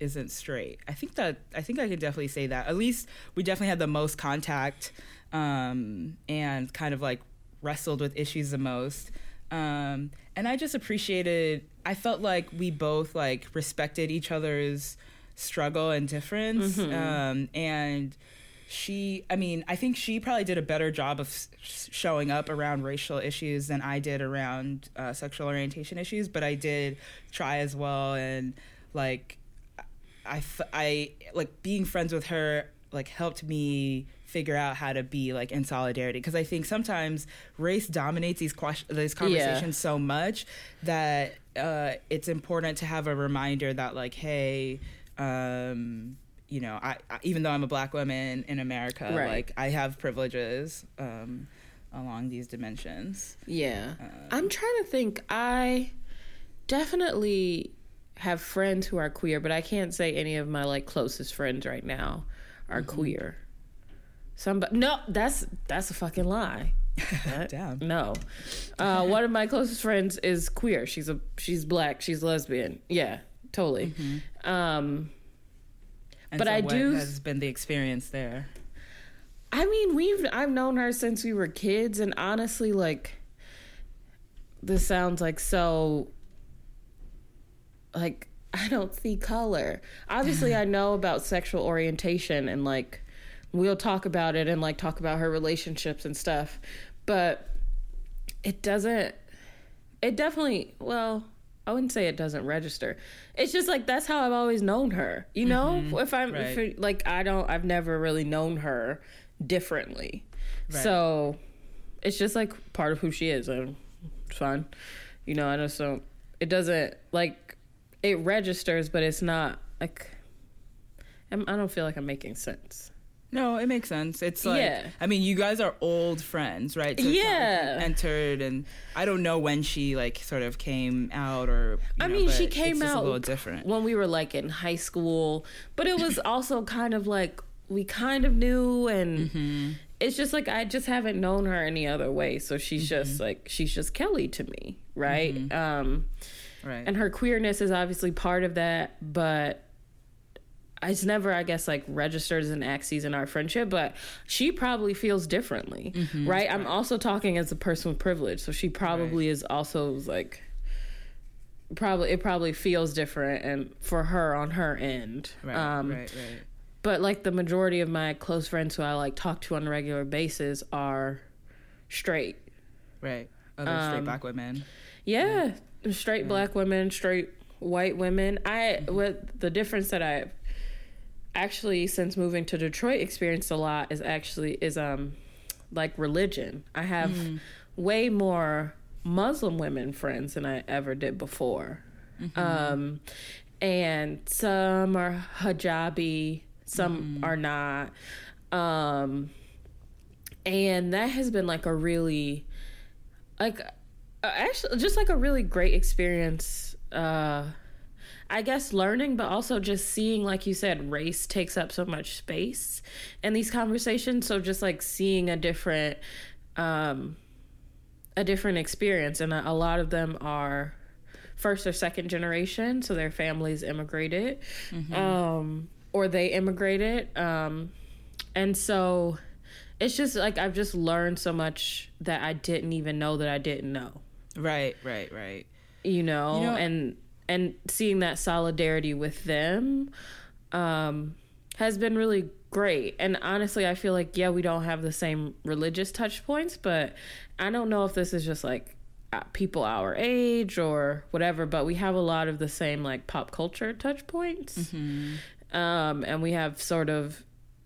isn't straight. I think that I think I can definitely say that. At least we definitely had the most contact um, and kind of like wrestled with issues the most. Um, and I just appreciated. I felt like we both like respected each other's struggle and difference. Um, and she, I mean, I think she probably did a better job of s- showing up around racial issues than I did around uh, sexual orientation issues. But I did try as well, and like I, f- I like being friends with her like helped me figure out how to be like in solidarity because I think sometimes race dominates these questions these conversations so much that uh, it's important to have a reminder that like hey um, you know I, I even though I'm a black woman in America Right. like I have privileges um, along these dimensions yeah. Uh, I'm trying to think. I definitely have friends who are queer, but I can't say any of my like closest friends right now are Mm-hmm. queer. Somebody, no, that's that's a fucking lie. Damn. No. Uh, one of my closest friends is queer. She's a she's black. She's lesbian. Yeah, totally. Mm-hmm. Um, and But so I what do- has been the experience there I mean, we've I've known her since we were kids, and honestly, like, this sounds like so. Like I don't see color. Obviously, I know about sexual orientation, and like, we'll talk about it and like talk about her relationships and stuff, but it doesn't. It definitely well. I wouldn't say it doesn't register. It's just like that's how I've always known her. You know, mm-hmm. if I'm if Right. it- like I don't I've never really known her differently. So it's just like part of who she is and it's fine. You know, I just don't it doesn't like it registers but it's not like I'm, I don't feel like I'm making sense. No, it makes sense. It's like Yeah. I mean, you guys are old friends, right? So not like Yeah. entered, and I don't know when she like sort of came out, or I know, mean, she came out a little different. when we were like in high school, but it was also kind of like we kind of knew and Mm-hmm. it's just like I just haven't known her any other way. So she's mm-hmm. just like she's just Kelly to me, right? Mm-hmm. Um right. And her queerness is obviously part of that, but it's never, I guess, like registered as an axis in our friendship, but she probably feels differently, mm-hmm, right? right? I'm also talking as a person with privilege, so she probably right. is also like probably it probably feels different and for her on her end. Right, um, right, right. But like the majority of my close friends who I like talk to on a regular basis are straight. Right. Other um, straight black women. Yeah, yeah. straight yeah. black women, straight white women. I mm-hmm. with the difference that I've actually since moving to Detroit experienced a lot is actually is um like religion. I have mm. way more Muslim women friends than I ever did before. Mm-hmm. Um, and some are hijabi, some mm. are not. Um, and that has been like a really, like, uh, actually, just like a really great experience. Uh, I guess learning, but also just seeing, like you said, race takes up so much space in these conversations. So just like seeing a different, um, a different experience, and a, a lot of them are first or second generation, so their families immigrated, mm-hmm. um, or they immigrated, um, and so it's just like I've just learned so much that I didn't even know that I didn't know. Right, right, right. You know, you know and and seeing that solidarity with them um, has been really great. And honestly, I feel like yeah, we don't have the same religious touch points, but I don't know if this is just like uh, people our age or whatever, but we have a lot of the same like pop culture touch points. Mm-hmm. Um, and we have sort of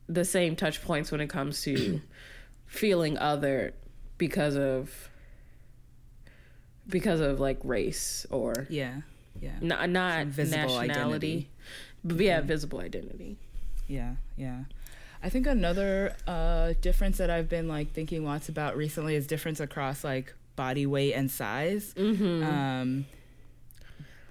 the same touch points when it comes to feeling other because of because of like race or yeah yeah not not visible nationality identity. but yeah mm-hmm. visible identity yeah yeah I think another uh, difference that I've been like thinking lots about recently is difference across like body weight and size. Mm-hmm. Um,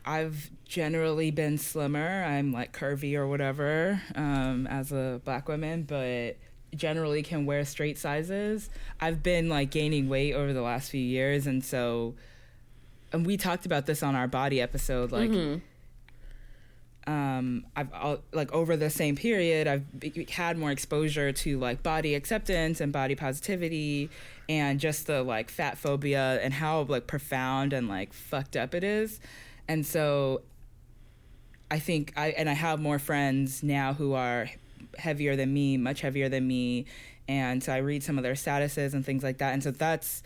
I've generally been slimmer. I'm like curvy or whatever um, as a black woman, but generally can wear straight sizes. I've been like gaining weight over the last few years, and so, and we talked about this on our body episode. Like, mm-hmm. um, I've like over the same period, I've had more exposure to like body acceptance and body positivity, and just the like fat phobia and how like profound and like fucked up it is, and so I think I and I have more friends now who are heavier than me, much heavier than me, and so I read some of their statuses and things like that, and so that's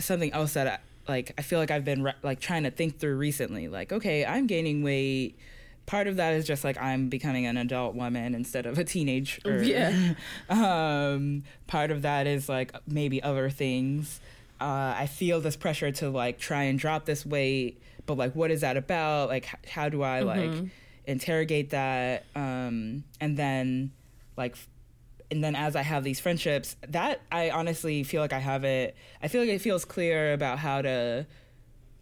something else that I, like I feel like I've been re- like trying to think through recently, like okay, I'm gaining weight part of that is just like I'm becoming an adult woman instead of a teenage. Yeah. um, part of that is like maybe other things. Uh, I feel this pressure to like try and drop this weight, but like, what is that about? Like, h- how do I like mm-hmm. interrogate that? Um, and then like, and then as I have these friendships, that I honestly feel like I have it. I feel like it feels clear about how to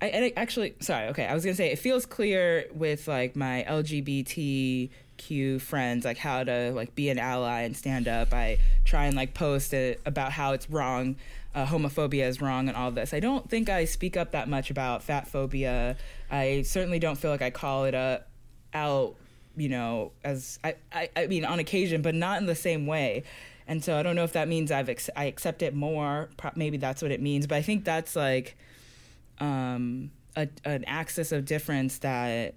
I, I actually sorry okay I was gonna say it feels clear with like my LGBTQ friends like how to like be an ally and stand up. I try and like post about how it's wrong, uh, homophobia is wrong and all this. I don't think I speak up that much about fat phobia. I certainly don't feel like I call it a, out, you know, as I, I, I mean on occasion, but not in the same way. And so I don't know if that means I've ex- I accept it more. Maybe that's what it means. But I think that's like um, a, an axis of difference that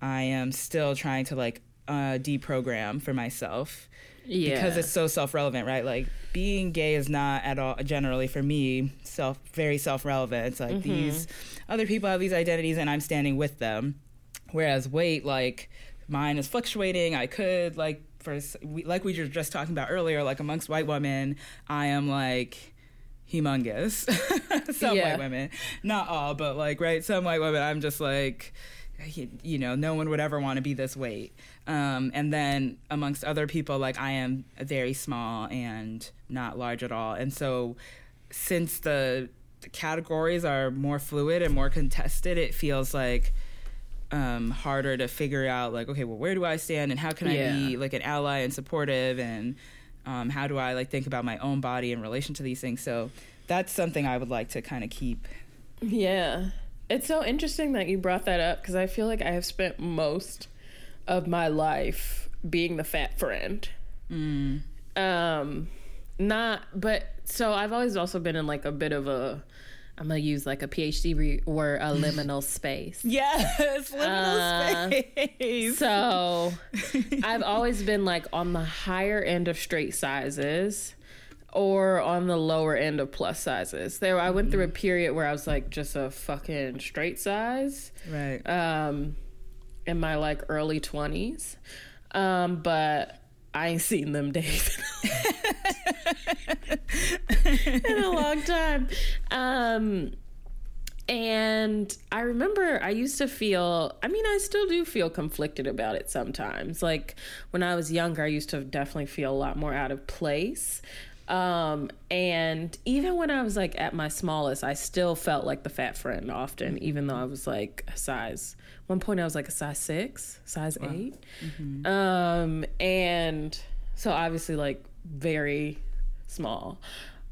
I am still trying to like uh, deprogram for myself. Yeah. Because it's so self relevant, right? Like being gay is not at all generally for me self very self relevant. It's like mm-hmm. these other people have these identities and I'm standing with them. Whereas weight, like mine is fluctuating. I could like for like we were just talking about earlier, like amongst white women, I am like humongous. some yeah. white women, not all, but like right, some white women. I'm just like, you know, no one would ever want to be this weight. Um, and then amongst other people, like I am very small and not large at all. And so, since the, the categories are more fluid and more contested, it feels like um, harder to figure out like okay well where do i stand and how can yeah. i be like an ally and supportive and Um, how do I like think about my own body in relation to these things? So that's something I would like to kind of keep. Yeah. It's so interesting that you brought that up because I feel like I have spent most of my life being the fat friend. Mm. Um, not, but so I've always also been in like a bit of a I'm gonna use like a PhD re- or a liminal space. Yes, liminal uh, space. So I've always been like on the higher end of straight sizes or on the lower end of plus sizes. There I went through a period where I was like just a fucking straight size. Right. Um in my like early 20s. Um but I ain't seen them days in a long time. Um, and I remember I used to feel, I mean, I still do feel conflicted about it sometimes. Like when I was younger, I used to definitely feel a lot more out of place. Um, and even when I was like at my smallest, I still felt like the fat friend often, even though I was like a size. One point I was like a size six, size wow. 8 mm-hmm. Um, and so obviously like very small.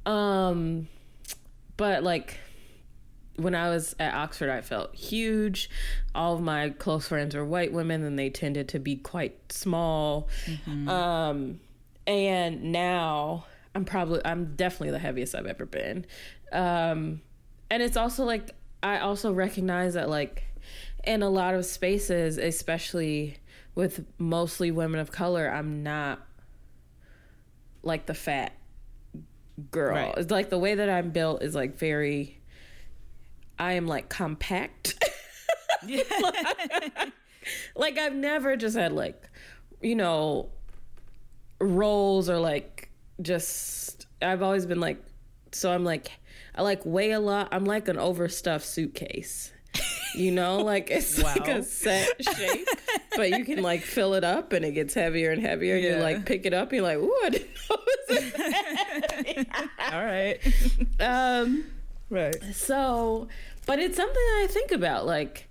Um, but like when I was at Oxford, I felt huge. All of my close friends were white women, and they tended to be quite small. Mm-hmm. Um, and now I'm probably, I'm definitely the heaviest I've ever been. Um, and it's also like, I also recognize that, like, in a lot of spaces, especially with mostly women of color, I'm not like the fat girl. Right. It's like the way that I'm built is like very I am like compact. like, like I've never just had like you know rolls or like just I've always been like so I'm like I like weigh a lot. I'm like an overstuffed suitcase. You know, like it's wow. like a set shape, but you can like fill it up and it gets heavier and heavier. Yeah. You like pick it up, and you're like, ooh, I didn't know it was All right. Um, right. So, but it's something I think about. Like,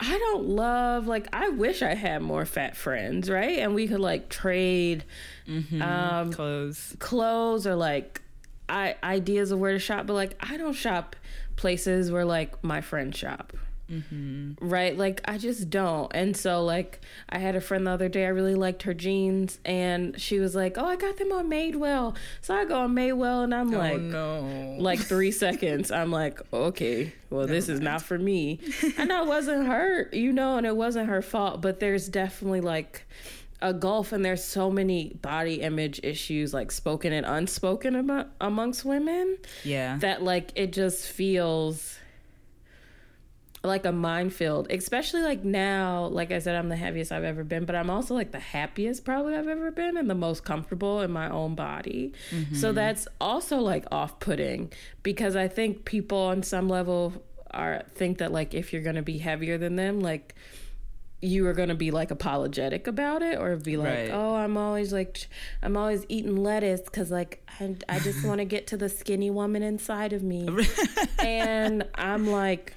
I don't love like I wish I had more fat friends, right? And we could like trade mm-hmm. um, clothes, clothes, or like I, ideas of where to shop. But like I don't shop places where like my friends shop. Mm-hmm. Right? Like, I just don't. And so, like, I had a friend the other day, I really liked her jeans, and she was like, Oh, I got them on Madewell. So I go on Madewell, and I'm oh, like, no. Like, three seconds, I'm like, Okay, well, Never this mind. is not for me. and I wasn't hurt, you know, and it wasn't her fault, but there's definitely like, a gulf and there's so many body image issues like spoken and unspoken about amongst women yeah that like it just feels like a minefield, especially like now. Like I said, I'm the heaviest I've ever been, but I'm also like the happiest probably I've ever been and the most comfortable in my own body. Mm-hmm. So that's also like off putting because I think people on some level are think that like if you're gonna be heavier than them, like you are going to be like apologetic about it or be like right. oh i'm always like i'm always eating lettuce because like i, I just want to get to the skinny woman inside of me and i'm like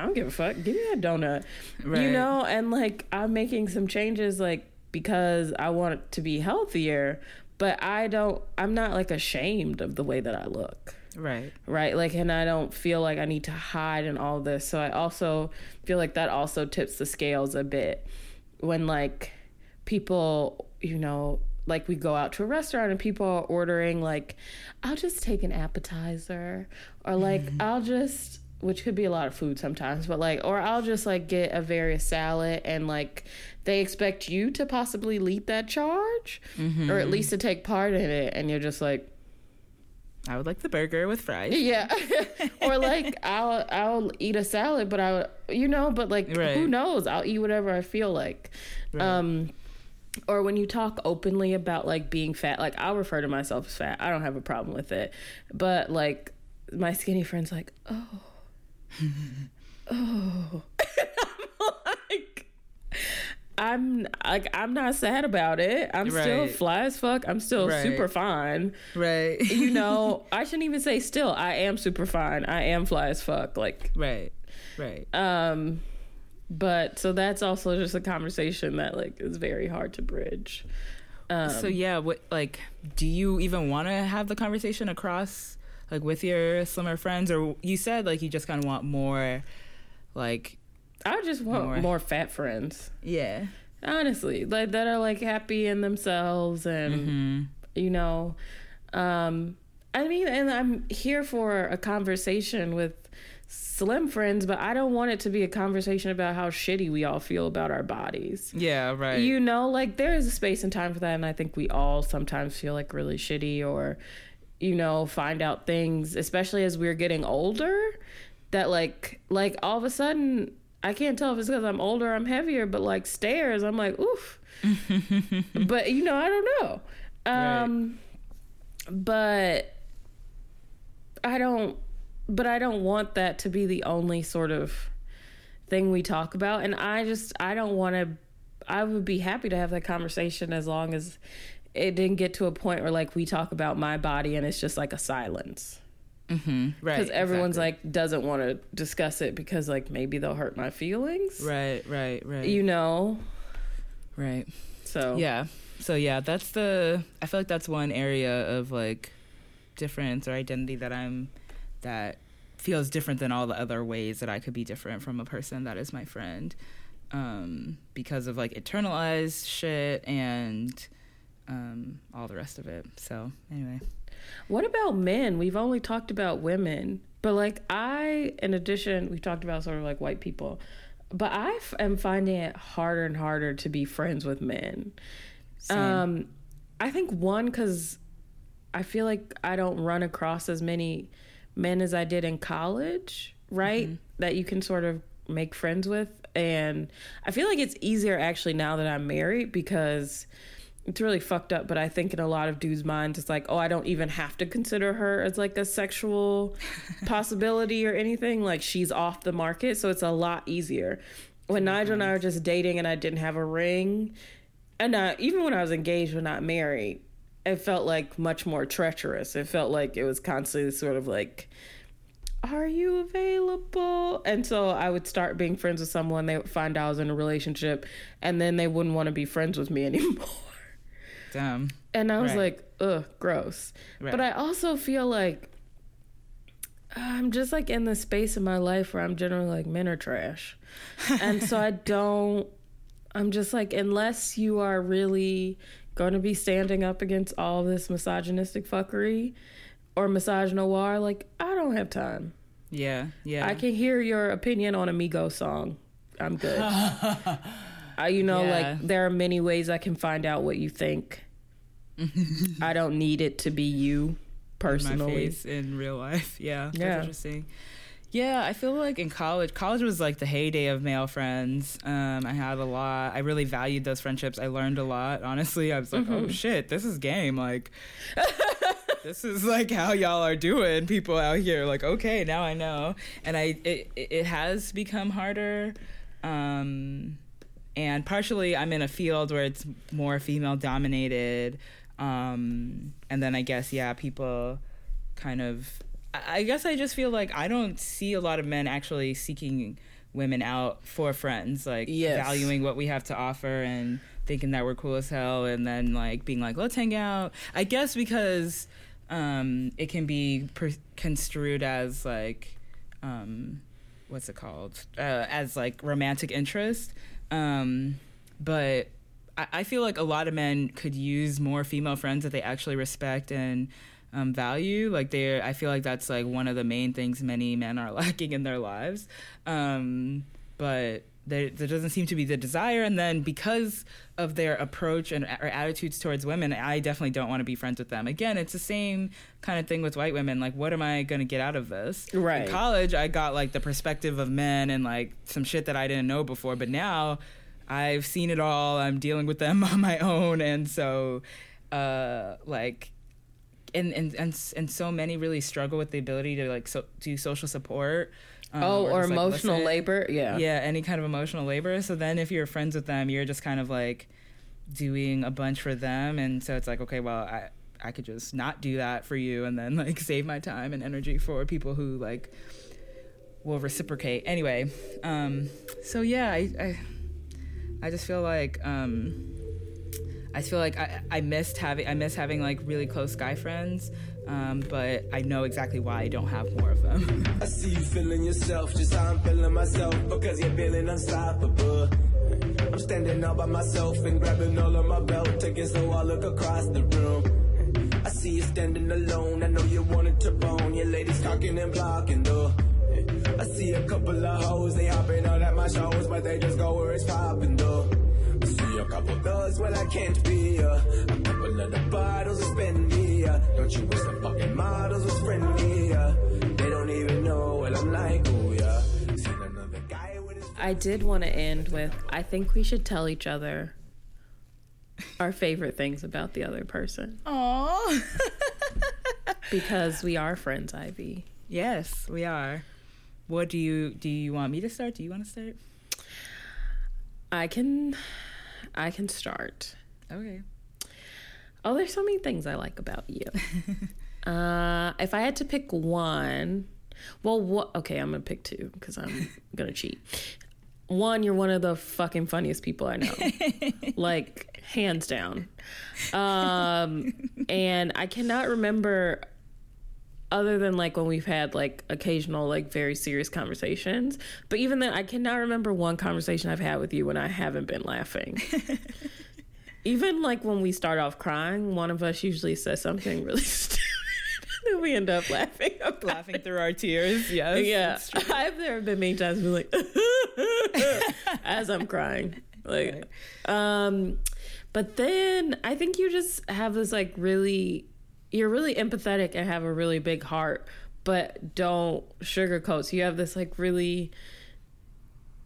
I don't give a fuck. Give me that donut. Right. You know, and like I'm making some changes like because I want it to be healthier, but I don't I'm not like ashamed of the way that I look. Right. Right. Like and I don't feel like I need to hide and all this. So I also feel like that also tips the scales a bit when like people, you know, like we go out to a restaurant and people are ordering like I'll just take an appetizer or like mm-hmm. I'll just which could be a lot of food sometimes, but like, or I'll just like get a various salad and like they expect you to possibly lead that charge mm-hmm. or at least to take part in it. And you're just like, I would like the burger with fries. Yeah. or like I'll I'll eat a salad, but I would, you know, but like right. who knows? I'll eat whatever I feel like. Right. Um or when you talk openly about like being fat, like I'll refer to myself as fat. I don't have a problem with it. But like my skinny friends like, "Oh, oh. I'm like, I'm like I'm not sad about it. I'm right. still fly as fuck. I'm still right. super fine. Right. you know, I shouldn't even say still. I am super fine. I am fly as fuck. Like Right. Right. Um but so that's also just a conversation that like is very hard to bridge. Um, so yeah, what like do you even want to have the conversation across like with your slimmer friends, or you said like you just kind of want more like I just want more. more fat friends. Yeah, honestly, like that are like happy in themselves and mm-hmm. you know, um, I mean, and I'm here for a conversation with slim friends, but I don't want it to be a conversation about how shitty we all feel about our bodies. Yeah, right. You know, like there is a space and time for that, and I think we all sometimes feel like really shitty or, you know, find out things, especially as we're getting older, that like like all of a sudden I can't tell if it's because I'm older, I'm heavier, but like stairs, I'm like, oof. but you know, I don't know. Um, right. but I don't but I don't want that to be the only sort of thing we talk about. And I just, I don't want to, I would be happy to have that conversation as long as it didn't get to a point where like we talk about my body and it's just like a silence. Mm-hmm. Right. Because everyone's exactly. like doesn't want to discuss it because like maybe they'll hurt my feelings. Right, right, right. You know? Right. So. Yeah. So yeah, that's the, I feel like that's one area of like difference or identity that I'm that feels different than all the other ways that I could be different from a person that is my friend um, because of like internalized shit and um, all the rest of it. So, anyway. What about men? We've only talked about women, but like I, in addition, we've talked about sort of like white people, but I f- am finding it harder and harder to be friends with men. Same. Um, I think one, because I feel like I don't run across as many men as I did in college, right? Mm-hmm. That you can sort of make friends with. And I feel like it's easier actually now that I'm married because it's really fucked up. But I think in a lot of dudes' minds, it's like, oh, I don't even have to consider her as like a sexual possibility or anything. Like she's off the market. So it's a lot easier. When Nigel and I were just dating and I didn't have a ring, and uh, even when I was engaged but not married, it felt like much more treacherous. It felt like it was constantly sort of like, are you available? And so I would start being friends with someone, they would find out I was in a relationship, and then they wouldn't want to be friends with me anymore. Damn. And I was right. like, ugh, gross. Right. But I also feel like I'm just like in the space of my life where I'm generally like, men are trash. and so I don't, I'm just like, unless you are really going to be standing up against all this misogynistic fuckery or misogynoir, like I don't have time. Yeah, yeah. I can hear your opinion on a Migos song. I'm good. I, you know, yeah. like there are many ways I can find out what you think. I don't need it to be you personally. In, in real life, yeah, yeah. That's interesting. Yeah, I feel like in college, college was like the heyday of male friends. Um, I had a lot. I really valued those friendships. I learned a lot. Honestly, I was like, oh, mm-hmm. oh shit, this is game. Like, this is like how y'all are doing. People out here, like, okay, now I know. And I, it, it has become harder. Um, and partially, I'm in a field where it's more female dominated. Um, and then I guess, yeah, people kind of I guess I just feel like I don't see a lot of men actually seeking women out for friends, like yes. valuing what we have to offer and thinking that we're cool as hell, and then like being like, let's hang out. I guess because um, it can be per- construed as like, um, what's it called? Uh, as like romantic interest. Um, but I-, I feel like a lot of men could use more female friends that they actually respect and um, value. Like they, I feel like that's like one of the main things many men are lacking in their lives. Um, but there, there doesn't seem to be the desire, and then because of their approach and or attitudes towards women, I definitely don't want to be friends with them. Again, it's the same kind of thing with white women. Like, what am I going to get out of this? Right. In college, I got like the perspective of men and like some shit that I didn't know before, but now. I've seen it all. I'm dealing with them on my own, and so, uh, like and and and and so many really struggle with the ability to like so, do social support. Um, oh, or, or emotional labor. Yeah. Yeah, any kind of emotional labor. So then, if you're friends with them, you're just kind of like doing a bunch for them, and so it's like, okay, well, I I could just not do that for you, and then like save my time and energy for people who like will reciprocate. Anyway, um, so yeah, I I, I just feel like um, I feel like I, I missed having I miss having like really close guy friends, um, but I know exactly why I don't have more of them. I see you feeling yourself, just how I'm feeling myself, because you're feeling unstoppable. I'm standing all by myself and grabbing all of my belt, taking so I look across the room. I see you standing alone, I know you wanted to bone, your ladies talking and blocking though. I see a couple of hoes, they hopping out at my shows, but they just go where it's popping though. I see a couple thugs, well I can't be ya. A couple of the bottles are spending ya. Don't you wish the fucking models was friendly ya? They don't even know what I'm like, oh yeah. Seen another guy with his I did want to end with I think we should tell each other our favorite things about the other person Aww. because we are friends, Ivy. yes, we are. What do you do? You want me to start? Do you want to start? I can I can start. Okay. Oh, there's so many things I like about you. uh, if I had to pick one, well, what? Okay, I'm gonna pick two because I'm gonna cheat. One, you're one of the fucking funniest people I know, like hands down. Um, and I cannot remember other than like when we've had like occasional like very serious conversations but even then i cannot remember one conversation i've had with you when i haven't been laughing even like when we start off crying one of us usually says something really stupid and we end up laughing Laughing it. through our tears. Yes. yeah i've never been many times been like as i'm crying like um but then i think you just have this like really you're really empathetic and have a really big heart but don't sugarcoat so you have this like really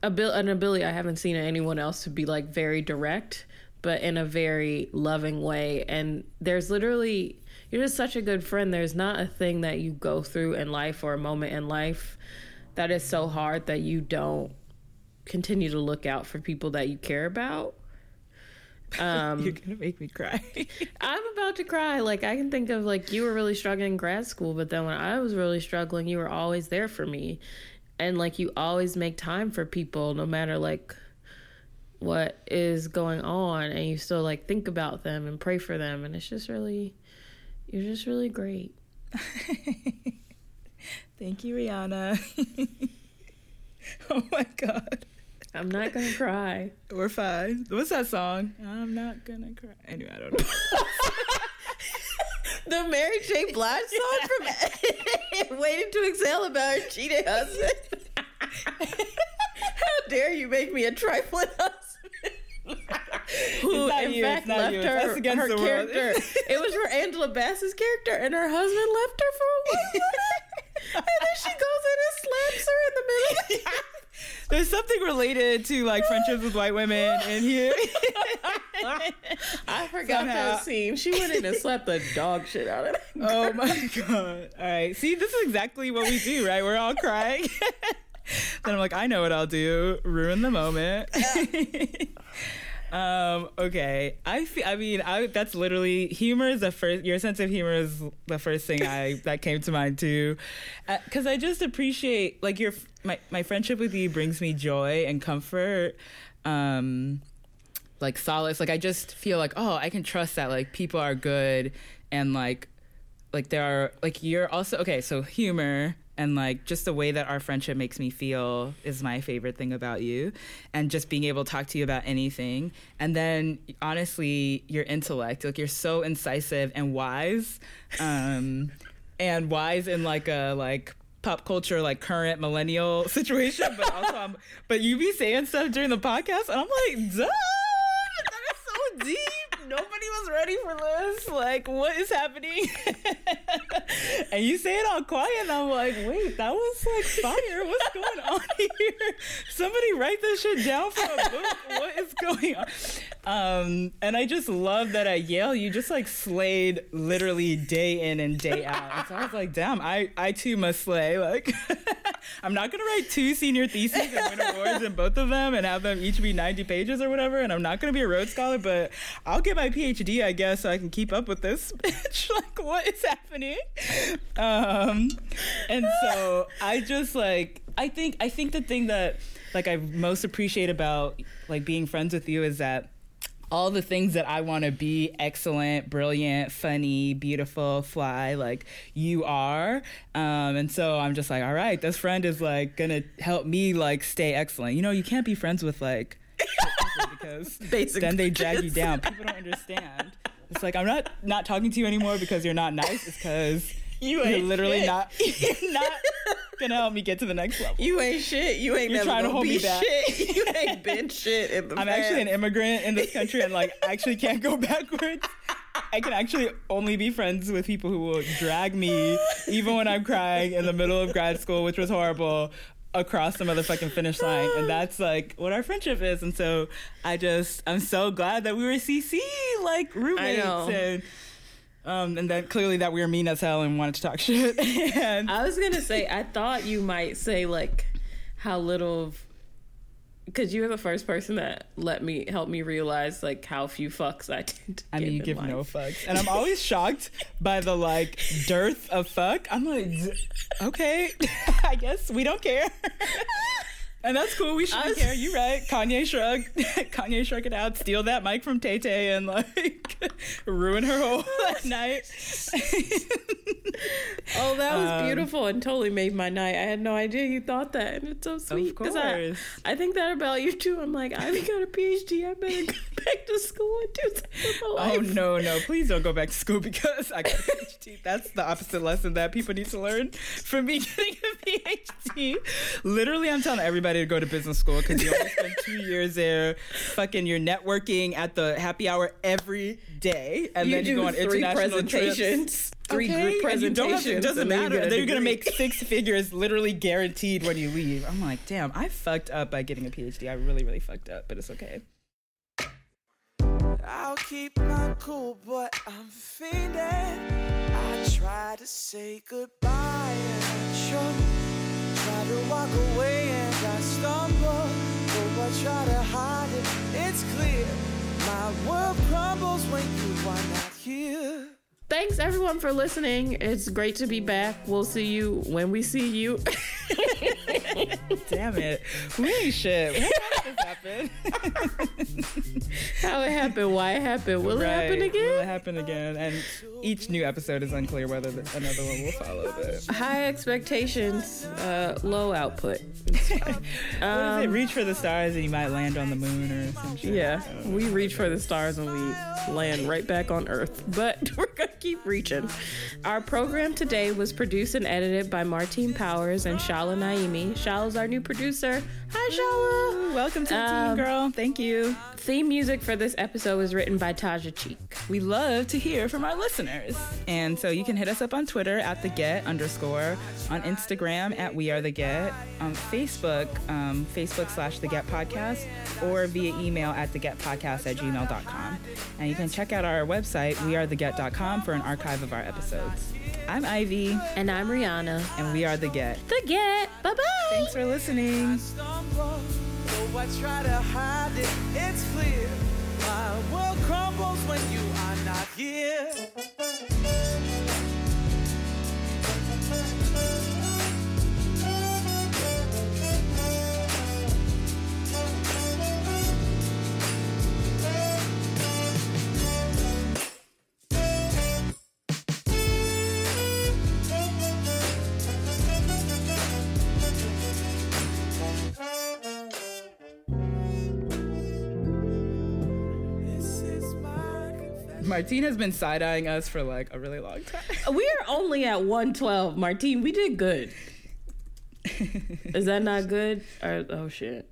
abil- an ability i haven't seen anyone else to be like very direct but in a very loving way and there's literally you're just such a good friend there's not a thing that you go through in life or a moment in life that is so hard that you don't continue to look out for people that you care about um You're gonna make me cry. I'm about to cry. Like I can think of like you were really struggling in grad school, but then when I was really struggling, you were always there for me. And like you always make time for people no matter like what is going on and you still like think about them and pray for them and it's just really you're just really great. Thank you, Rhiana. oh my god. I'm not to cry. We're fine. What's that song? I'm not gonna cry. Anyway, I don't know. The Mary J. Blige song from Waiting to Exhale about her cheating husband. How dare you make me a trifling husband? Who, in you, fact, left you. her, her character. it was for Angela Bassett's character, and her husband left her for a woman. and then she goes in and slaps her in the middle. There's something related to like friendships with white women in here. I forgot Somehow. that scene. She went in and slapped the dog shit out of it. oh my god. All right. See, this is exactly what we do, right? We're all crying. then I'm like, I know what I'll do. Ruin the moment. Um, okay. I feel, I mean, I, that's literally humor is the first. Your sense of humor is the first thing I that came to mind too, because I just appreciate like your my my friendship with you brings me joy and comfort. Um, like solace. Like I just feel like, oh, I can trust that like people are good and like like there are like you're also okay, so humor and like just the way that our friendship makes me feel is my favorite thing about you and just being able to talk to you about anything. And then honestly your intellect like you're so incisive and wise um and wise in like a like pop culture like current millennial situation but also I'm, but you be saying stuff during the podcast and I'm like duh that is so deep. Nobody was ready for this? Like what is happening? And you say it all quiet and I'm like wait that was like fire. What's going on here? Somebody write this shit down for a book. What is going on? Um and I just love that at Yale you just like slayed literally day in and day out. So I was like damn I I too must slay like I'm not gonna write two senior theses and win awards in both of them and have them each be 90 pages or whatever and I'm not gonna be a Rhodes Scholar but I'll get my PhD I guess so I can keep up with this bitch like what is happening um and so I just like I think I think the thing that like I most appreciate about like being friends with you is that all the things that I want to be excellent, brilliant, funny, beautiful, fly, like you are. Um, and so I'm just like, all right, this friend is like gonna help me like stay excellent. You know, you can't be friends with like because Basic then they drag you down. People don't understand. It's like I'm not not talking to you anymore because you're not nice. It's because you are literally shit. not you're not gonna help me get to the next level. You ain't shit. You ain't you're trying to hold me back. Shit. You ain't been shit. In the I'm past. actually an immigrant in this country and like I actually can't go backwards. I can actually only be friends with people who will drag me, even when I'm crying in the middle of grad school, which was horrible, across the motherfucking finish line. And that's like what our friendship is. And so I just, I'm so glad that we were CC, like roommates. And, um, and then clearly that we were mean as hell and wanted to talk shit. and I was gonna say, I thought you might say like how little of because you were the first person that let me help me realize like how few fucks I did. Give. I mean, you give life. no fucks, and I'm always shocked by the like dearth of fuck. I'm like, okay, I guess we don't care. And that's cool. We shouldn't care. You right. Kanye shrug. Kanye shrug it out. Steal that mic from Tay Tay and like ruin her whole night. oh, that was um, beautiful and totally made my night. I had no idea you thought that, and it's so sweet. Of course. I, I think that about you too. I'm like, I've got a PhD. I better go back to school and do something with my oh, life. Oh no, no! Please don't go back to school because I got a PhD. That's the opposite lesson that people need to learn from me getting a PhD. Literally, I'm telling everybody to go to business school because you only spend two years there. Fucking, you're networking at the happy hour every day, and you then you go on international presentations. Trips. Three okay, group presentations. it doesn't matter. Then you're gonna make six figures, literally guaranteed when you leave. I'm like, damn, I fucked up by getting a PhD. I really, really fucked up, but it's okay. I'll keep my cool, but I'm feeling. I try to say goodbye and show Try to walk away and I stumble. Though I try to hide it, it's clear. My world crumbles when you are not here. Thanks everyone for listening. It's great to be back. We'll see you when we see you. Damn it. We ain't shit. How did this happen? How it happened, why it happened, will right. it happen again? Will it happen again? And each new episode is unclear whether another one will follow. But high expectations, uh, low output. um, it? Reach for the stars and you might land on the moon or some shit. Yeah, we reach for the stars and we land right back on Earth. But we're gonna keep reaching. Our program today was produced and edited by Martine Powers and Shahla Naimi. Shahla's our new producer. Hi, Shahla. Welcome to the um, team, girl. Thank you. Theme music for this episode was written by Taja Cheek. We love to hear from our listeners. And so you can hit us up on Twitter at the get underscore, on Instagram at we are the get, on Facebook, um, Facebook slash the get podcast, or via email at the get podcast at gmail.com. And you can check out our website, we are the wearetheget.com, for an archive of our episodes. I'm Ivy. And I'm Rhiana. And we are The Get. The Get. Bye bye. Thanks for listening. I try to hide it, it's clear. My world crumbles when you are not here. Martine has been side eyeing us for like a really long time. We are only at 112, Martine. We did good. Is that not good? Or, oh shit.